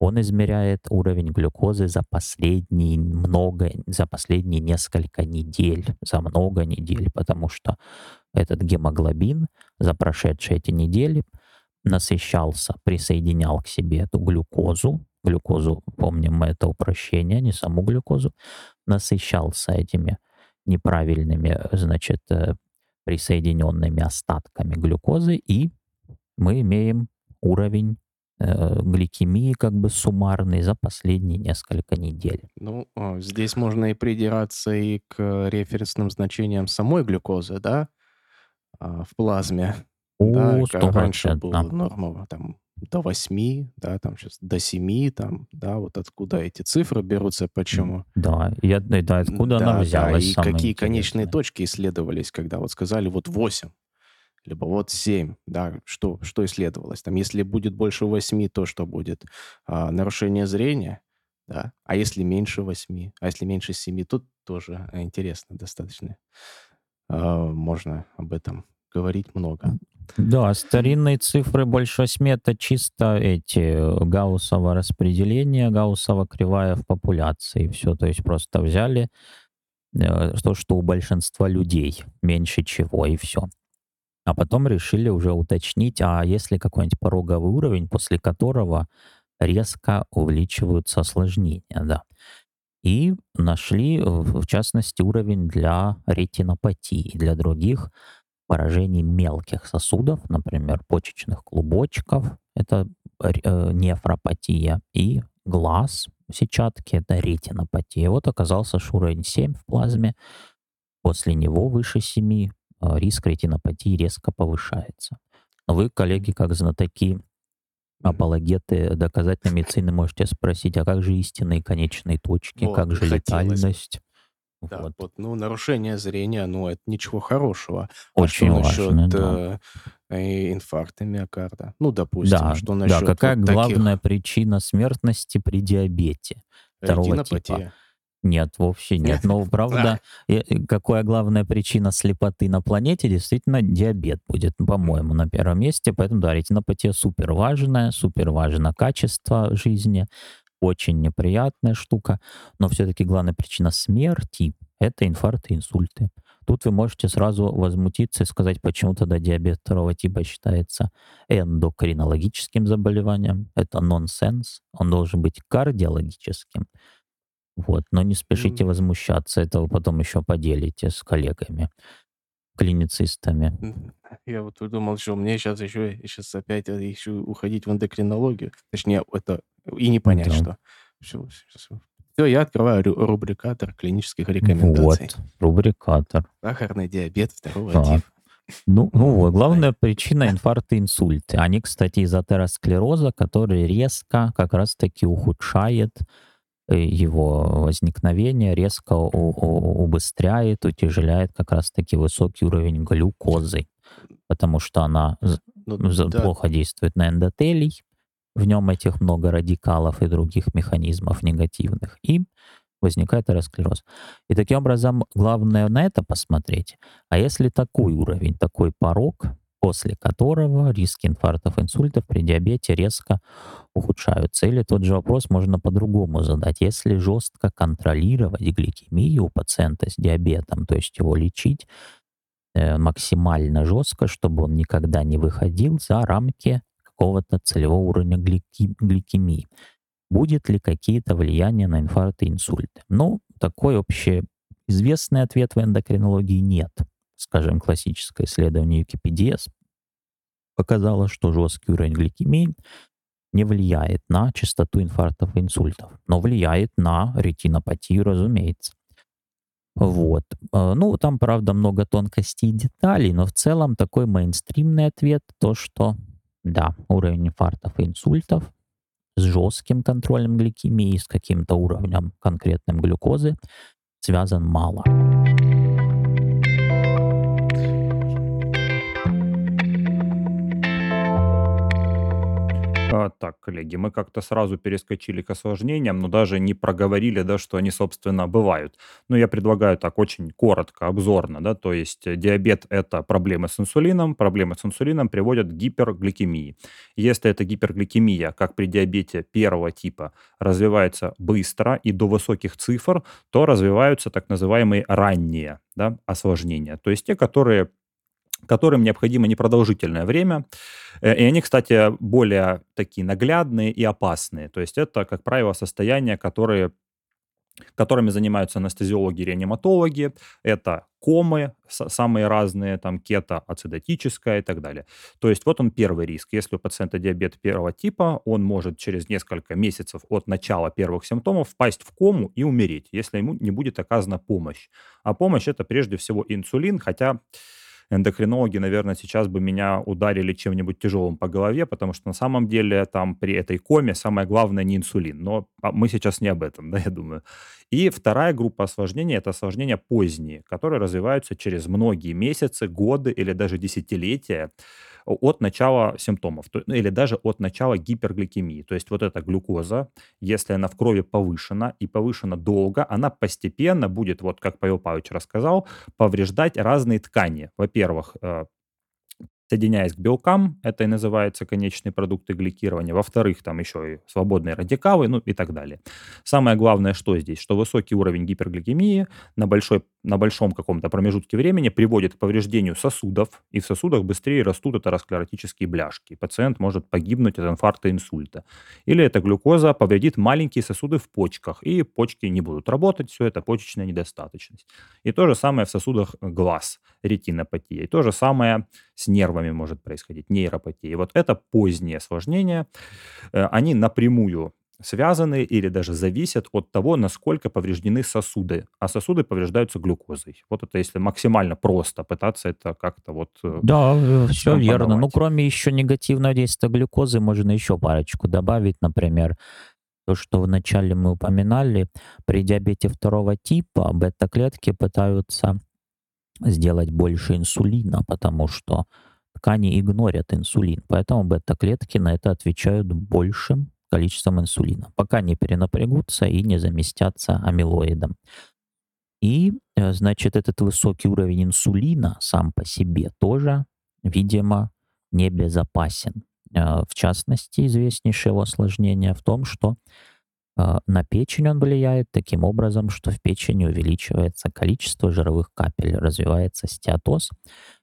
он измеряет уровень глюкозы за последние много, за последние несколько недель, за много недель, потому что этот гемоглобин за прошедшие эти недели насыщался, присоединял к себе эту глюкозу, глюкозу, помним мы это упрощение, не саму глюкозу, насыщался этими неправильными, значит, э, присоединенными остатками глюкозы, и мы имеем уровень э, гликемии как бы суммарный за последние несколько недель. Ну, а, здесь можно и придираться и к референсным значениям самой глюкозы, да, а, в плазме. Да, О, как раньше было 100%. норма там до 8, да, там сейчас до 7, там, да, вот откуда эти цифры берутся, почему. Да, я, да, откуда она Да, да, взялась, и самое какие конечные точки исследовались, когда вот сказали вот 8, либо вот 7, да, что, что исследовалось. Там, если будет больше 8, то что будет? А, нарушение зрения, да, а если меньше 8, а если меньше 7, тут тоже интересно достаточно. А, можно об этом говорить много. Да, старинные цифры больше 8 это чисто эти э, гауссово распределение, гауссова кривая в популяции. Все, то есть просто взяли э, то, что у большинства людей меньше чего, и все. А потом решили уже уточнить, а если какой-нибудь пороговый уровень, после которого резко увеличиваются осложнения, да. И нашли, в частности, уровень для ретинопатии для других поражений мелких сосудов, например, почечных клубочков, это э, нефропатия, и глаз, сетчатки, это ретинопатия. Вот оказался что уровень 7 в плазме, после него выше 7 э, риск ретинопатии резко повышается. Вы, коллеги, как знатоки, апологеты доказательной медицины, можете спросить, а как же истинные конечные точки, Вот, как же хотелось летальность? Да, Вот. вот, ну, нарушение зрения, ну, это ничего хорошего. А что Очень важно, насчет да. э, э, инфаркта миокарда? Ну, допустим, Да, что да. насчет Какая вот главная таких причина смертности при диабете второго типа? ретинопатия? Нет, вовсе нет. Но А, [LAUGHS] правда, э, э, какая главная причина слепоты на планете? Действительно, диабет будет, м, по-моему, на первом месте. Поэтому, да, ретинопатия супер важная, супер важно качество жизни, очень неприятная штука. Но все-таки главная причина смерти– это инфаркты, инсульты. Тут вы можете сразу возмутиться и сказать, почему тогда диабет второго типа считается эндокринологическим заболеванием. Это нонсенс. Он должен быть кардиологическим. Вот. Но не спешите возмущаться. Это вы потом еще поделите с коллегами, клиницистами. Я вот думал, что мне сейчас еще сейчас опять э, еще уходить в эндокринологию. Точнее, это и не понять, Да. что. Все, все, я открываю рубрикатор клинических рекомендаций. Вот. Рубрикатор. Сахарный диабет второго Так. типа. Ну, ну вот, главная причина инфаркта, инсульты. Они, кстати, из атеросклероза, который резко как раз-таки ухудшает его возникновение, резко убыстряет, утяжеляет как раз-таки высокий уровень глюкозы, потому что она з- Ну з- да, плохо действует на эндотелий, в нем этих много радикалов и других механизмов негативных, и возникает атеросклероз. И таким образом, главное на это посмотреть. А если такой уровень, такой порог, после которого риски инфарктов, инсультов при диабете резко ухудшаются? Или тот же вопрос можно по-другому задать. Если жестко контролировать гликемию у пациента с диабетом, то есть его лечить э, максимально жестко, чтобы он никогда не выходил за рамки какого-то целевого уровня глики- гликемии. Будет ли какие-то влияния на инфаркты инсульты? Ну, такой общеизвестный ответ в эндокринологии нет. Скажем, классическое исследование UKPDS показало, что жесткий уровень гликемии не влияет на частоту инфарктов и инсультов, но влияет на ретинопатию, разумеется. Вот. Э, Ну, там, правда, много тонкостей и деталей, но в целом такой мейнстримный ответ то, что да, уровень инфарктов и инсультов с жестким контролем гликемии, с каким-то уровнем конкретным глюкозы связан мало. А, так, коллеги, мы как-то сразу перескочили к осложнениям, но даже не проговорили, да, что они, собственно, бывают. Но я предлагаю так очень коротко, обзорно, да, то есть э, диабет– это проблемы с инсулином, проблемы с инсулином приводят к гипергликемии. Если эта гипергликемия, как при диабете первого типа, развивается быстро и до высоких цифр, то развиваются так называемые ранние да, осложнения, то есть те, которые которым необходимо непродолжительное время. Э, И они, кстати, более такие наглядные и опасные. То есть это, как правило, состояния, которые которыми занимаются анестезиологи и реаниматологи. Это комы самые разные, там кето-ацидотическая и так далее. То есть вот он первый риск. Если у пациента диабет первого типа, он может через несколько месяцев от начала первых симптомов впасть в кому и умереть, если ему не будет оказана помощь. А помощь это прежде всего инсулин, хотя эндокринологи, наверное, сейчас бы меня ударили чем-нибудь тяжелым по голове, потому что на самом деле там при этой коме самое главное не инсулин. Но а, мы сейчас не об этом, [LAUGHS] да, я думаю. И вторая группа осложнений– это осложнения поздние, которые развиваются через многие месяцы, годы или даже десятилетия от начала симптомов, то- ну, или даже от начала гипергликемии. То есть вот эта глюкоза, если она в крови повышена и повышена долго, она постепенно будет, вот как Павел Павлович рассказал, повреждать разные ткани. Во-первых, э, соединяясь к белкам, это и называется конечные продукты гликирования. Во-вторых, там еще и свободные радикалы, ну и так далее. Самое главное, что здесь, что высокий уровень гипергликемии на, большой, на большом каком-то промежутке времени приводит к повреждению сосудов, и в сосудах быстрее растут атеросклеротические бляшки. Пациент может погибнуть от инфаркта, инсульта. Или эта глюкоза повредит маленькие сосуды в почках, и почки не будут работать, все это почечная недостаточность. И то же самое в сосудах глаз, ретинопатия. И то же самое с нервами может происходить, нейропатия. И вот это поздние осложнения, э, они напрямую связаны или даже зависят от того, насколько повреждены сосуды. А сосуды повреждаются глюкозой. Вот это если максимально просто пытаться это как-то вот... Э, да, все верно. Ну, кроме еще негативного действия глюкозы, можно еще парочку добавить. Например, то, что вначале мы упоминали, при диабете второго типа бета-клетки пытаются сделать больше инсулина, потому что ткани игнорят инсулин. Поэтому бета-клетки на это отвечают большим количеством инсулина, пока не перенапрягутся и не заместятся амилоидом. И, э, значит, этот высокий уровень инсулина сам по себе тоже, видимо, небезопасен. Э, в частности, известнейшее его осложнение в том, что э, на печень он влияет таким образом, что в печени увеличивается количество жировых капель, развивается стеатоз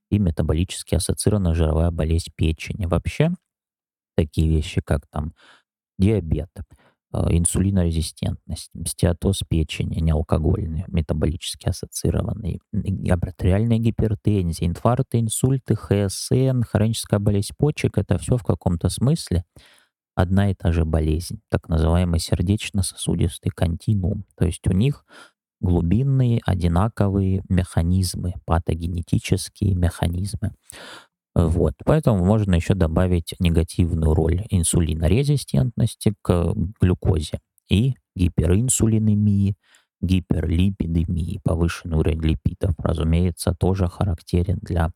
и метаболически ассоциированная жировая болезнь печени. Вообще, такие вещи, как там диабет, э, инсулинорезистентность, стеатоз печени, неалкогольный, метаболически ассоциированный, артериальная гипертензия, инфаркты, инсульты, ХСН, хроническая болезнь почек — это все в каком-то смысле одна и та же болезнь, так называемый сердечно-сосудистый континуум. То есть у них глубинные одинаковые механизмы, патогенетические механизмы. Вот. Поэтому можно еще добавить негативную роль инсулинорезистентности к глюкозе и гиперинсулинемии, гиперлипидемии, повышенный уровень липидов, разумеется, тоже характерен для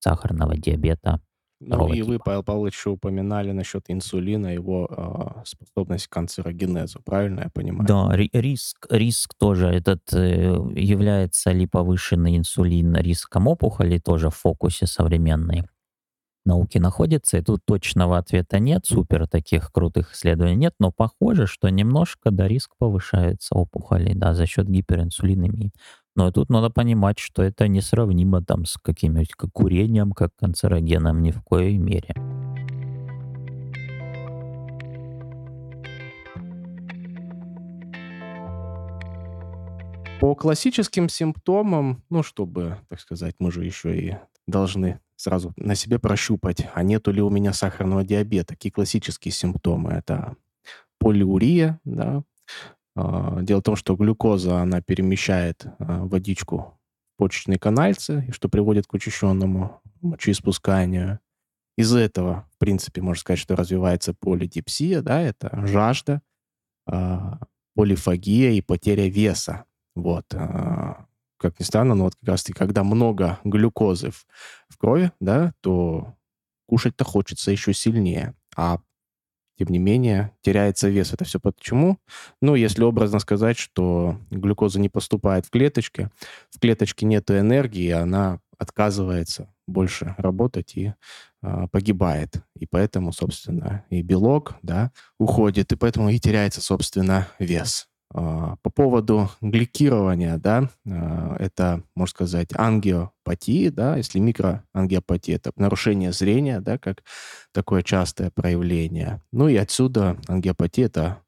сахарного диабета ну и вы, Павел Павлович, еще упоминали насчет инсулина, его а, способность к канцерогенезу, правильно я понимаю? Да, риск, риск тоже этот э, является ли повышенный инсулин риском опухоли тоже в фокусе современной науки находится, и тут точного ответа нет, супер таких крутых исследований нет, но похоже, что немножко, да, риск повышается опухолей, да, за счет гиперинсулинемии. Но тут надо понимать, что это несравнимо там с каким-нибудь как курением, как канцерогеном, ни в коей мере. По классическим симптомам, ну, чтобы, так сказать, мы же еще и должны сразу на себе прощупать, а нету ли у меня сахарного диабета. Какие классические симптомы? Это полиурия, да, дело в том, что глюкоза, она перемещает а, водичку в почечные канальцы, что приводит к учащенному мочеиспусканию. Из-за этого, в принципе, можно сказать, что развивается полидипсия, да, это жажда, а, полифагия и потеря веса. Вот. Как ни странно, но вот как раз-таки, когда много глюкозы в крови, да, то кушать-то хочется еще сильнее. А тем не менее, теряется вес. Это все почему? Ну, если образно сказать, что глюкоза не поступает в клеточки, в клеточке нет энергии, она отказывается больше работать и э, погибает. И поэтому, собственно, и белок да, уходит, и поэтому и теряется, собственно, вес. А, по поводу гликирования, да, а, это, можно сказать, ангиопатия, да, если микроангиопатия, это нарушение зрения, да, как такое частое проявление. Ну и отсюда ангиопатия – это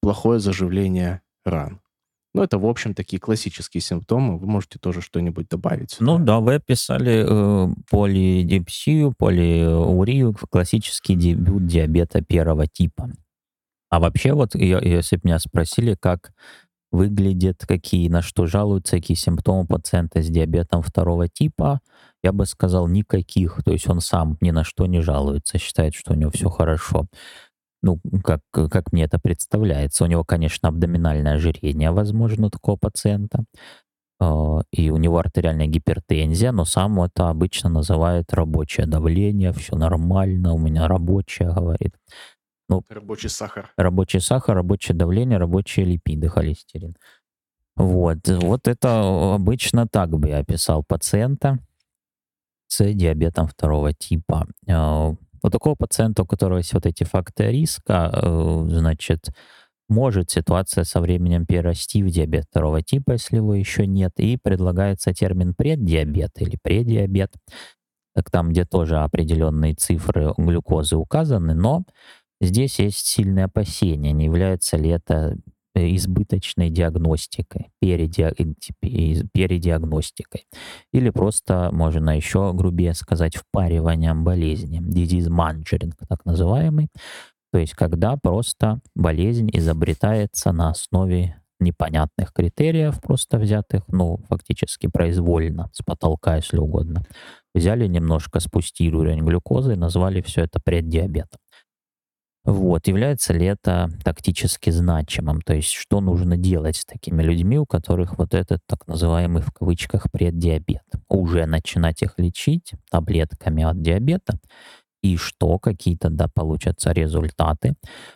плохое заживление ран. Ну, это, в общем, такие классические симптомы. Вы можете тоже что-нибудь добавить. Сюда. Ну да, вы описали э, полидипсию, полиурию, классический дебют диабета первого типа. А вообще вот, если бы меня спросили, как выглядит, какие, на что жалуются, какие симптомы пациента с диабетом второго типа, я бы сказал никаких. То есть он сам ни на что не жалуется, считает, что у него все хорошо. Ну, как, как мне это представляется. У него, конечно, абдоминальное ожирение, возможно, у такого пациента. А, и у него артериальная гипертензия, но сам это обычно называют рабочее давление, все нормально, у меня рабочее, говорит. Ну, рабочий сахар. Рабочий сахар, рабочее давление, рабочие липиды, холестерин. Вот, вот это обычно так бы я описал пациента с диабетом второго типа. Э, у такого пациента, у которого есть вот эти факторы риска, э, значит, может ситуация со временем перерасти в диабет второго типа, если его еще нет, и предлагается термин преддиабет или предиабет, так там, где тоже определенные цифры глюкозы указаны, но здесь есть сильные опасения, не является ли это э, избыточной диагностикой, передиагностикой. Или просто, можно еще грубее сказать, впариванием болезни, disease mongering, так называемый. То есть когда просто болезнь изобретается на основе непонятных критериев, просто взятых, ну, фактически произвольно, с потолка, если угодно. Взяли немножко, спустили уровень глюкозы и назвали все это преддиабетом. Вот, является ли это тактически значимым? То есть, что нужно делать с такими людьми, у которых вот этот так называемый в кавычках преддиабет? Уже начинать их лечить таблетками от диабета и что какие то да получатся результаты.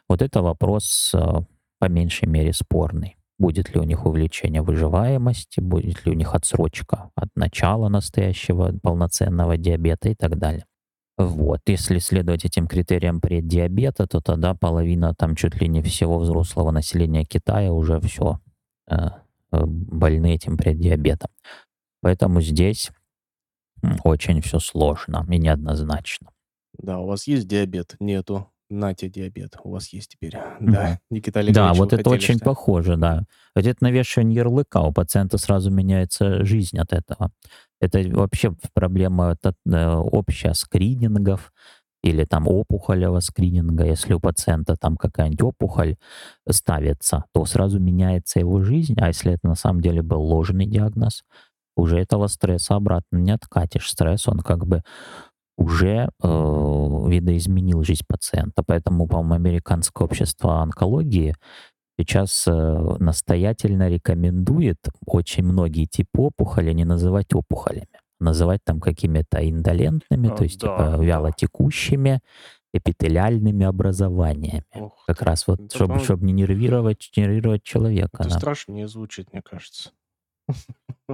Вот это вопрос э, по меньшей мере спорный. Будет ли у них увеличение выживаемости, будет ли у них отсрочка от начала настоящего полноценного диабета и так далее. Вот, если следовать этим критериям преддиабета, то тогда половина, там чуть ли не всего взрослого населения Китая уже все э, э, больны этим преддиабетом. Поэтому здесь очень все сложно и неоднозначно. Да, у вас есть диабет? Нету. Нате диабет. У вас есть теперь. Да, Никита Да, вот это очень что? похоже, да. Где-то навешивание ярлыка, у пациента сразу меняется жизнь от этого. Это вообще проблема это, э, общая скринингов или там опухолевого скрининга. Если у пациента там какая-нибудь опухоль ставится, то сразу меняется его жизнь. А если это на самом деле был ложный диагноз, уже этого стресса обратно не откатишь. Стресс, он как бы уже э, видоизменил жизнь пациента. Поэтому, по-моему, Американское общество онкологии сейчас э, настоятельно рекомендует очень многие типы опухоли не называть опухолями, называть там какими-то индолентными, а, то есть да, типа вялотекущими, эпителиальными образованиями. Ох, как раз вот, чтобы, чтобы не нервировать, нервировать человека. Это да. страшнее звучит, мне кажется.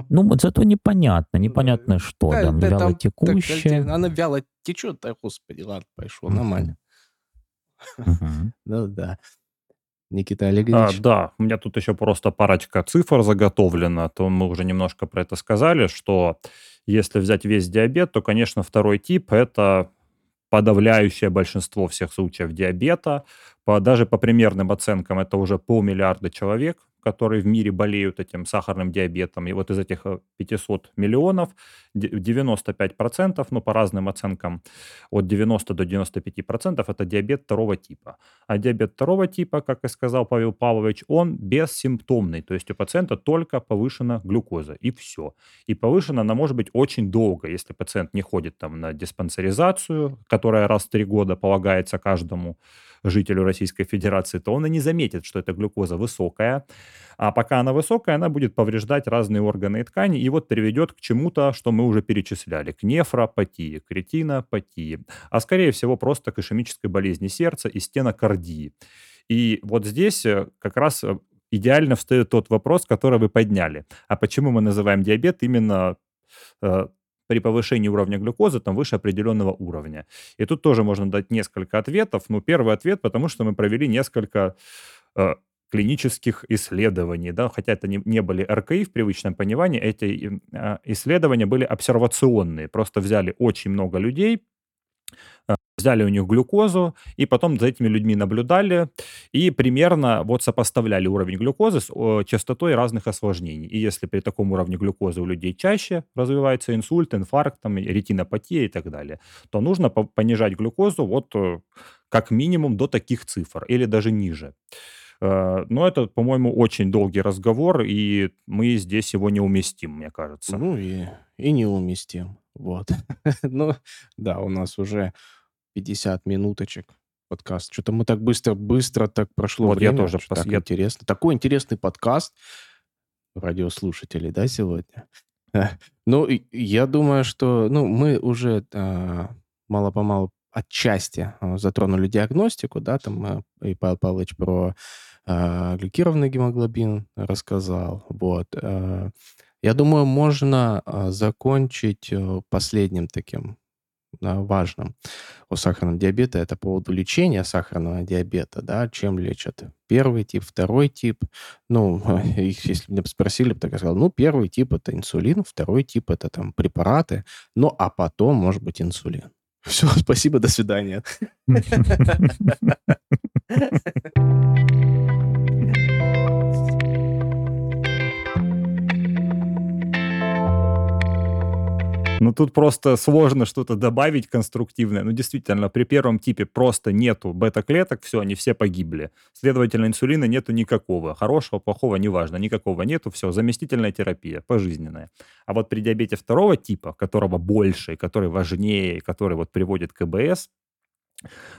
Ну, вот зато непонятно, непонятно что. Да, там, вяло текущее. Она вяло течет, да, господи, ладно, пошел, нормально. [LAUGHS] Ну да. Никита Олегович. А, да, у меня тут еще просто парочка цифр заготовлена, то мы уже немножко про это сказали, что если взять весь диабет, то, конечно, второй тип– это подавляющее большинство всех случаев диабета. По, даже по примерным оценкам это уже полмиллиарда человек, которые в мире болеют этим сахарным диабетом. И вот из этих 500 э, миллионов 95%, ну по разным оценкам, от 90 до 95% это диабет второго типа. А диабет второго типа, как и сказал Павел Павлович, он бессимптомный. То есть у пациента только повышена глюкоза и все. И повышена она может быть очень долго, если пациент не ходит там на диспансеризацию, которая раз в три года полагается каждому жителю Российской Федерации, то он и не заметит, что эта глюкоза высокая. А пока она высокая, она будет повреждать разные органы и ткани, и вот приведет к чему-то, что мы уже перечисляли, к нефропатии, к ретинопатии, а скорее всего просто к ишемической болезни сердца и стенокардии. И вот здесь э, как раз э, идеально встает тот вопрос, который вы подняли. А почему мы называем диабет именно э, при повышении уровня глюкозы там выше определенного уровня. И тут тоже можно дать несколько ответов. Ну, первый ответ, потому что мы провели несколько э, клинических исследований, да, хотя это не, не были РКИ в привычном понимании, эти э, исследования были обсервационные, просто взяли очень много людей, взяли у них глюкозу, и потом за этими людьми наблюдали, и примерно вот сопоставляли уровень глюкозы с частотой разных осложнений. И если при таком уровне глюкозы у людей чаще развивается инсульт, инфаркт, там, ретинопатия и так далее, то нужно понижать глюкозу вот э, как минимум до таких цифр, или даже ниже. Э, но это, по-моему, очень долгий разговор, и мы здесь его не уместим, мне кажется. Ну и, и не уместим. Вот. [LAUGHS] ну, да, у нас уже 50 минуточек подкаст. Что-то мы так быстро, быстро так прошло вот время. я тоже. Так я... интересно. Такой интересный подкаст радиослушателей, да, сегодня? [LAUGHS] ну, я думаю, что ну, мы уже а, мало-помалу отчасти а, затронули диагностику, да, там а, и Павел Павлович про а, гликированный гемоглобин рассказал, вот. А, Я думаю, можно, а, закончить, э, последним таким, важным у сахарного диабета. Это по поводу лечения сахарного диабета, да. Чем лечат? Первый тип, второй тип. Ну, [LAUGHS] их если меня бы спросили, так я сказал: "Ну, первый тип- это инсулин, второй тип- это там препараты, ну, а потом, может быть, инсулин". [LAUGHS] Всё, спасибо, до свидания. [LAUGHS] тут просто сложно что-то добавить конструктивное. Ну, действительно, при первом типе просто нету бета-клеток, всё, они все погибли. Следовательно, инсулина нету никакого. Хорошего, плохого- неважно, никакого нету, всё, заместительная терапия пожизненная. А вот при диабете второго типа, которого больше, который важнее, который вот приводит к ЭБС,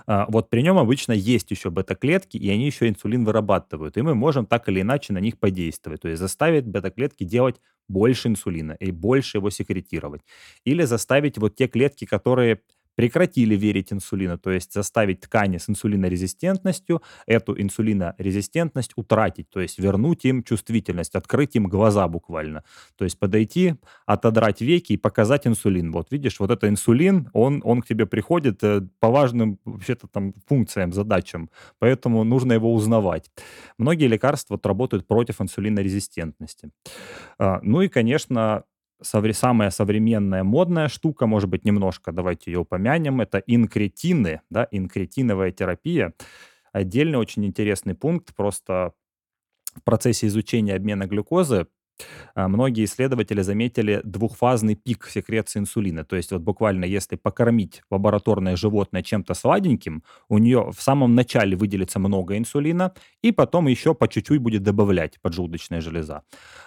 а, вот при нем обычно есть еще бета-клетки, и они еще инсулин вырабатывают, и мы можем так или иначе на них подействовать, то есть заставить бета-клетки делать больше инсулина и больше его секретировать. Или заставить вот те клетки, которые прекратили верить инсулину, то есть заставить ткани с инсулинорезистентностью эту инсулинорезистентность утратить, то есть вернуть им чувствительность, открыть им глаза буквально. То есть подойти, отодрать веки и показать инсулин. Вот видишь, вот это инсулин, он он к тебе приходит, э, по важным вообще-то там функциям, задачам, поэтому нужно его узнавать. Многие лекарства вот работают против инсулинорезистентности. А, ну и, конечно, совре самая современная модная штука, может быть, немножко давайте ее упомянем, это инкретины, да, инкретиновая терапия. Отдельный очень интересный пункт. Просто в процессе изучения обмена глюкозы, а, многие исследователи заметили двухфазный пик секреции инсулина. То есть вот буквально если покормить лабораторное животное чем-то сладеньким, у нее в самом начале выделится много инсулина, и потом еще по чуть-чуть будет добавлять поджелудочная железа.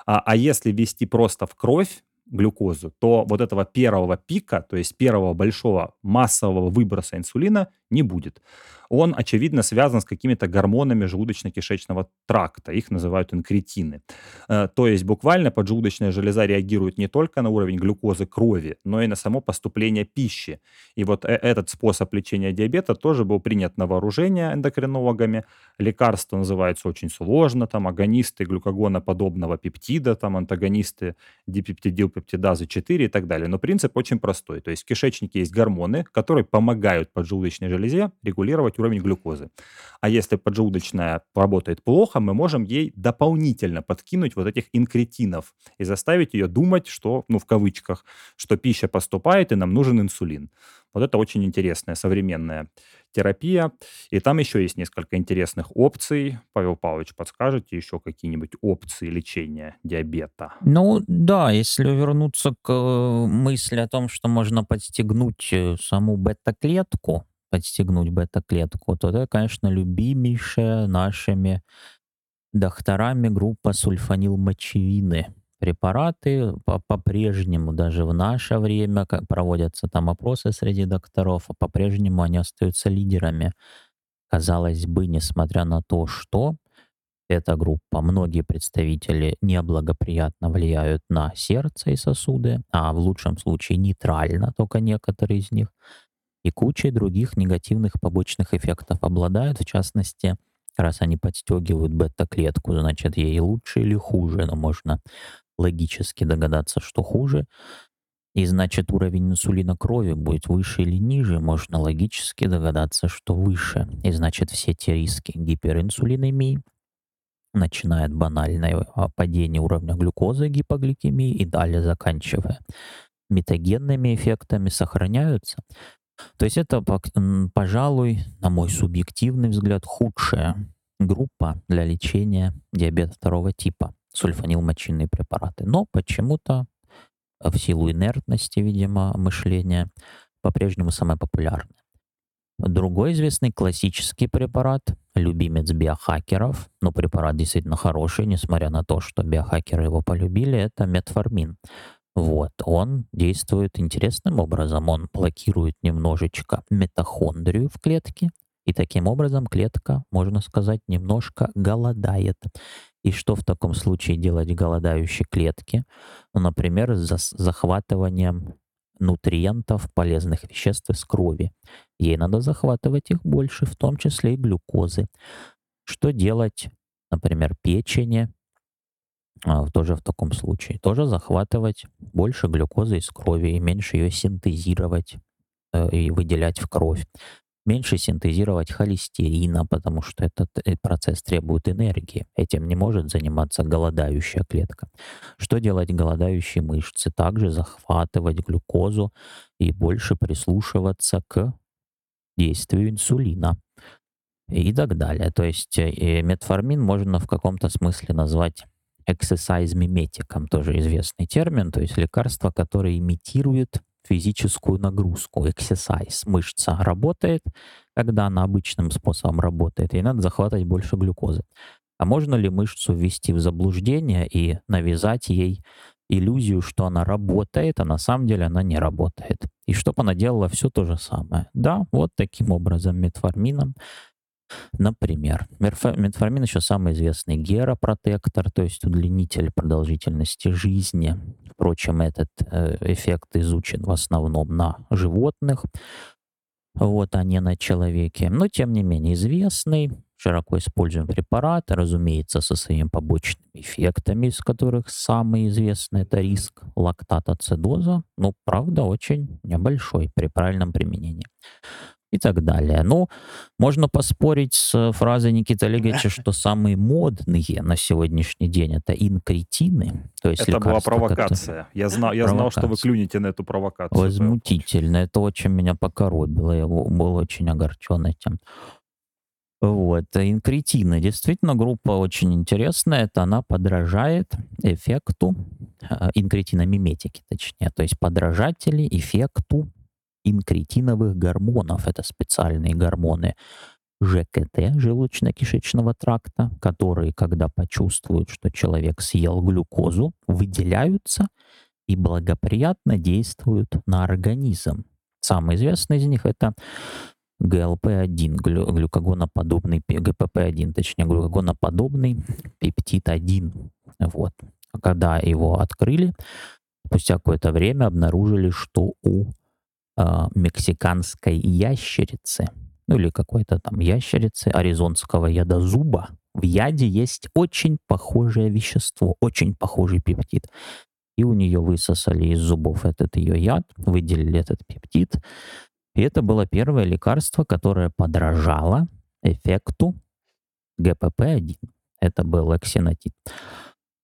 А, а если ввести просто в кровь глюкозу, то вот этого первого пика, то есть первого большого массового выброса инсулина не будет. Он, очевидно, связан с какими-то гормонами желудочно-кишечного тракта. Их называют инкретины. Э, то есть буквально поджелудочная железа реагирует не только на уровень глюкозы крови, но и на само поступление пищи. И вот э этот способ лечения диабета тоже был принят на вооружение эндокринологами. Лекарство называется очень сложно, там агонисты глюкагоноподобного пептида, там антагонисты дипептидилпептидазы 4 и так далее. Но принцип очень простой. То есть в кишечнике есть гормоны, которые помогают поджелудочной железе регулировать уровень глюкозы. А если поджелудочная работает плохо, мы можем ей дополнительно подкинуть вот этих инкретинов и заставить ее думать, что, ну, в кавычках, что пища поступает и нам нужен инсулин. Вот это очень интересная современная терапия. И там еще есть несколько интересных опций. Павел Павлович, подскажете еще какие-нибудь опции лечения диабета? Ну да, если вернуться к, э, мысли о том, что можно подстегнуть, э, саму бета-клетку, подстегнуть бета-клетку, то это, конечно, любимейшая нашими докторами группа сульфанилмочевины. Препараты по по-прежнему, даже в наше время, как проводятся там опросы среди докторов, а по-прежнему они остаются лидерами. Казалось бы, несмотря на то, что эта группа, многие представители неблагоприятно влияют на сердце и сосуды, а в лучшем случае нейтрально, только некоторые из них, и кучей других негативных побочных эффектов обладают. В частности, раз они подстегивают бета-клетку, значит, ей лучше или хуже, но можно логически догадаться, что хуже. И значит, уровень инсулина крови будет выше или ниже, можно логически догадаться, что выше. И значит, все те риски гиперинсулинемии, начиная от банального падения уровня глюкозы, гипогликемии и далее заканчивая метагенными эффектами сохраняются. То есть это, пожалуй, на мой субъективный взгляд, худшая группа для лечения диабета второго типа- сульфанилмочевинные препараты. Но почему-то, в силу инертности, видимо, мышления, по-прежнему самая популярная. Другой известный классический препарат, любимец биохакеров, но препарат действительно хороший, несмотря на то, что биохакеры его полюбили- это метформин. Вот, он действует интересным образом. Он блокирует немножечко митохондрию в клетке, и таким образом клетка, можно сказать, немножко голодает. И что в таком случае делать голодающей клетке? Ну, например, с зас захватыванием нутриентов, полезных веществ из крови. Ей надо захватывать их больше, в том числе и глюкозы. Что делать, например, печени, тоже в таком случае. Тоже захватывать больше глюкозы из крови и меньше ее синтезировать э, и выделять в кровь. Меньше синтезировать холестерина, потому что этот э, процесс требует энергии. Этим не может заниматься голодающая клетка. Что делать голодающие мышцы? Также захватывать глюкозу и больше прислушиваться к действию инсулина и так далее. То есть э, метформин можно в каком-то смысле назвать exercise миметиком, тоже известный термин, то есть лекарство, которое имитирует физическую нагрузку, exercise. Мышца работает, когда она обычным способом работает, и надо захватывать больше глюкозы. А можно ли мышцу ввести в заблуждение и навязать ей иллюзию, что она работает, а на самом деле она не работает. И чтобы она делала все то же самое. Да, вот таким образом метформином Например, метформин еще самый известный геропротектор, то есть удлинитель продолжительности жизни. Впрочем, этот э, эффект изучен в основном на животных, вот, а не на человеке. Но, тем не менее, известный, широко используем препарат, разумеется, со своими побочными эффектами, из которых самый известный — это риск лактатоцидоза, но, правда, очень небольшой при правильном применении и так далее. Ну, можно поспорить с фразой Никиты Олеговича, [LAUGHS] что самые модные на сегодняшний день это инкретины. То есть это была провокация. Я, знал, я знал, что вы клюнете на эту провокацию. Возмутительно. Это очень меня покоробило. Я был очень огорчен этим. Вот. Инкретины. Действительно, группа очень интересная. Это она подражает эффекту э, инкретиномиметики, точнее. То есть подражатели эффекту инкретиновых гормонов. Это специальные гормоны ЖКТ, желудочно-кишечного тракта, которые, когда почувствуют, что человек съел глюкозу, выделяются и благоприятно действуют на организм. Самый известный из них это ГЛП-1, глю, глюкогоноподобный, ГПП-1, точнее, глюкогоноподобный пептид-1. Вот. Когда его открыли, спустя какое-то время обнаружили, что у э, мексиканской ящерицы, ну или какой-то там ящерицы аризонского ядозуба, в яде есть очень похожее вещество, очень похожий пептид. И у нее высосали из зубов этот ее яд, выделили этот пептид. И это было первое лекарство, которое подражало эффекту ГПП-1. Это был эксинотид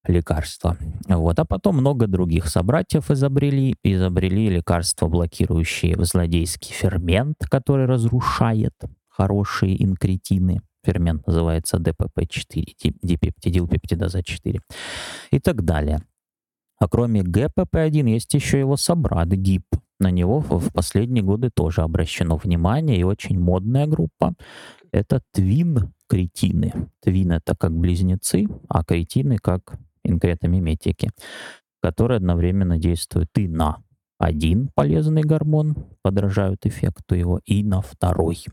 лекарства. Вот. А потом много других собратьев изобрели. Изобрели лекарства, блокирующие злодейский фермент, который разрушает хорошие инкретины. Фермент называется ДПП-4, дипептидилпептидаза 4 и так далее. А кроме ГПП-1 есть еще его собрат ГИП. На него в последние годы тоже обращено внимание, и очень модная группа. Это твин-кретины. Твин — это как близнецы, а кретины — как инкретомиметики, которые одновременно действуют и на один полезный гормон, подражают эффекту его, и на второй.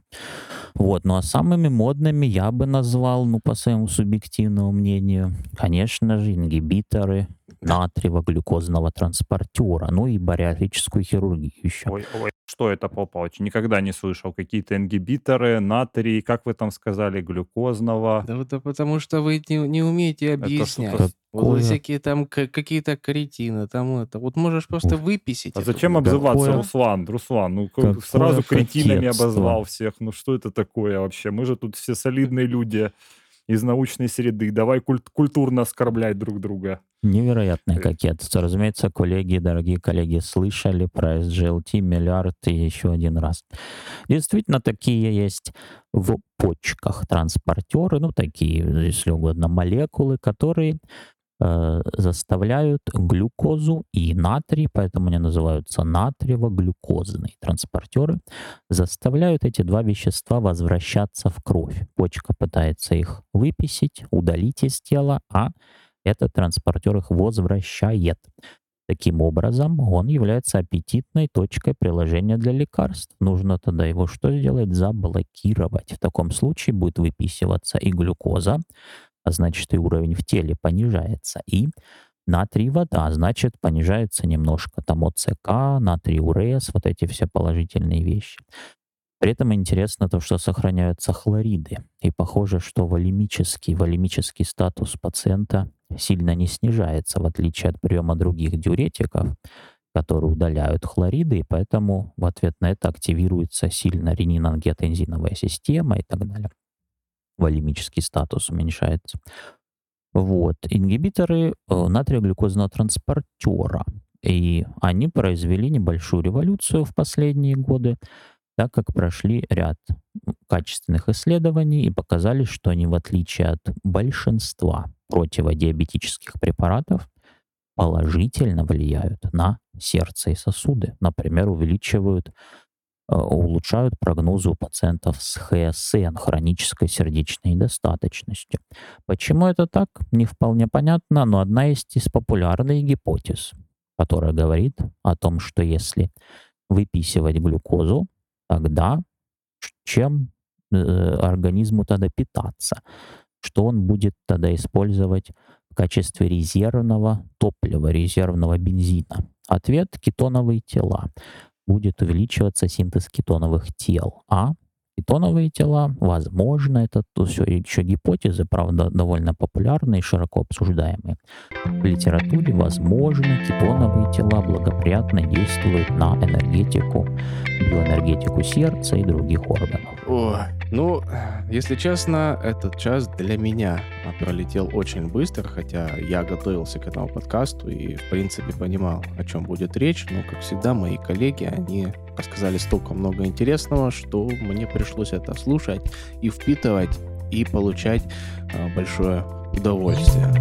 Вот. Ну а самыми модными я бы назвал, ну по своему субъективному мнению, конечно же, ингибиторы натриево-глюкозного транспортера, ну и бариатрическую хирургию еще. Ой, ой, что это, Павел Павлович? Никогда не слышал. Какие-то ингибиторы, натрий, как вы там сказали, глюкозного. Да, да потому что вы не, не умеете объяснять. Вот всякие там какие-то каретины, там это. Вот можешь просто выписать. А зачем обзываться, какое... Руслан? Руслан, ну какое сразу кретинами обозвал всех. Ну что это такое вообще? Мы же тут все солидные люди из научной среды. Давай культ культурно оскорблять друг друга. Невероятное кокетство. Разумеется, коллеги, дорогие коллеги, слышали про SGLT миллиард и еще один раз. Действительно, такие есть в почках транспортеры, ну, такие, если угодно, молекулы, которые э, заставляют глюкозу и натрий, поэтому они называются натриево-глюкозные транспортеры, заставляют эти два вещества возвращаться в кровь. Почка пытается их выписить, удалить из тела, а этот транспортер их возвращает. Таким образом, он является аппетитной точкой приложения для лекарств. Нужно тогда его что сделать? Заблокировать. В таком случае будет выписываться и глюкоза, а значит и уровень в теле понижается, и натрий вода, значит понижается немножко там ОЦК, натрий урез, вот эти все положительные вещи. При этом интересно то, что сохраняются хлориды. И похоже, что волемический, волемический статус пациента сильно не снижается, в отличие от приема других диуретиков, которые удаляют хлориды, и поэтому в ответ на это активируется сильно ренин-ангиотензиновая система и так далее. Волемический статус уменьшается. Вот. Ингибиторы э, натриеглюкозного транспортера. И они произвели небольшую революцию в последние годы, так как прошли ряд качественных исследований и показали, что они, в отличие от большинства противодиабетических препаратов, положительно влияют на сердце и сосуды. Например, увеличивают, улучшают прогнозы у пациентов с ХСН, хронической сердечной недостаточностью. Почему это так, не вполне понятно, но одна из из популярных гипотез, которая говорит о том, что если выписывать глюкозу, тогда чем э, организму тогда питаться? Что он будет тогда использовать в качестве резервного топлива, резервного бензина? Ответ — кетоновые тела. Будет увеличиваться синтез кетоновых тел, а кетоновые тела, возможно, это то все еще гипотезы, правда, довольно популярные и широко обсуждаемые. В литературе, возможно, кетоновые тела благоприятно действуют на энергетику, биоэнергетику сердца и других органов. Ой, ну, если честно, этот час для меня пролетел очень быстро, хотя я готовился к этому подкасту и, в принципе, понимал, о чем будет речь, но, как всегда, мои коллеги, они рассказали столько много интересного, что мне пришлось это слушать и впитывать, и получать э, большое удовольствие.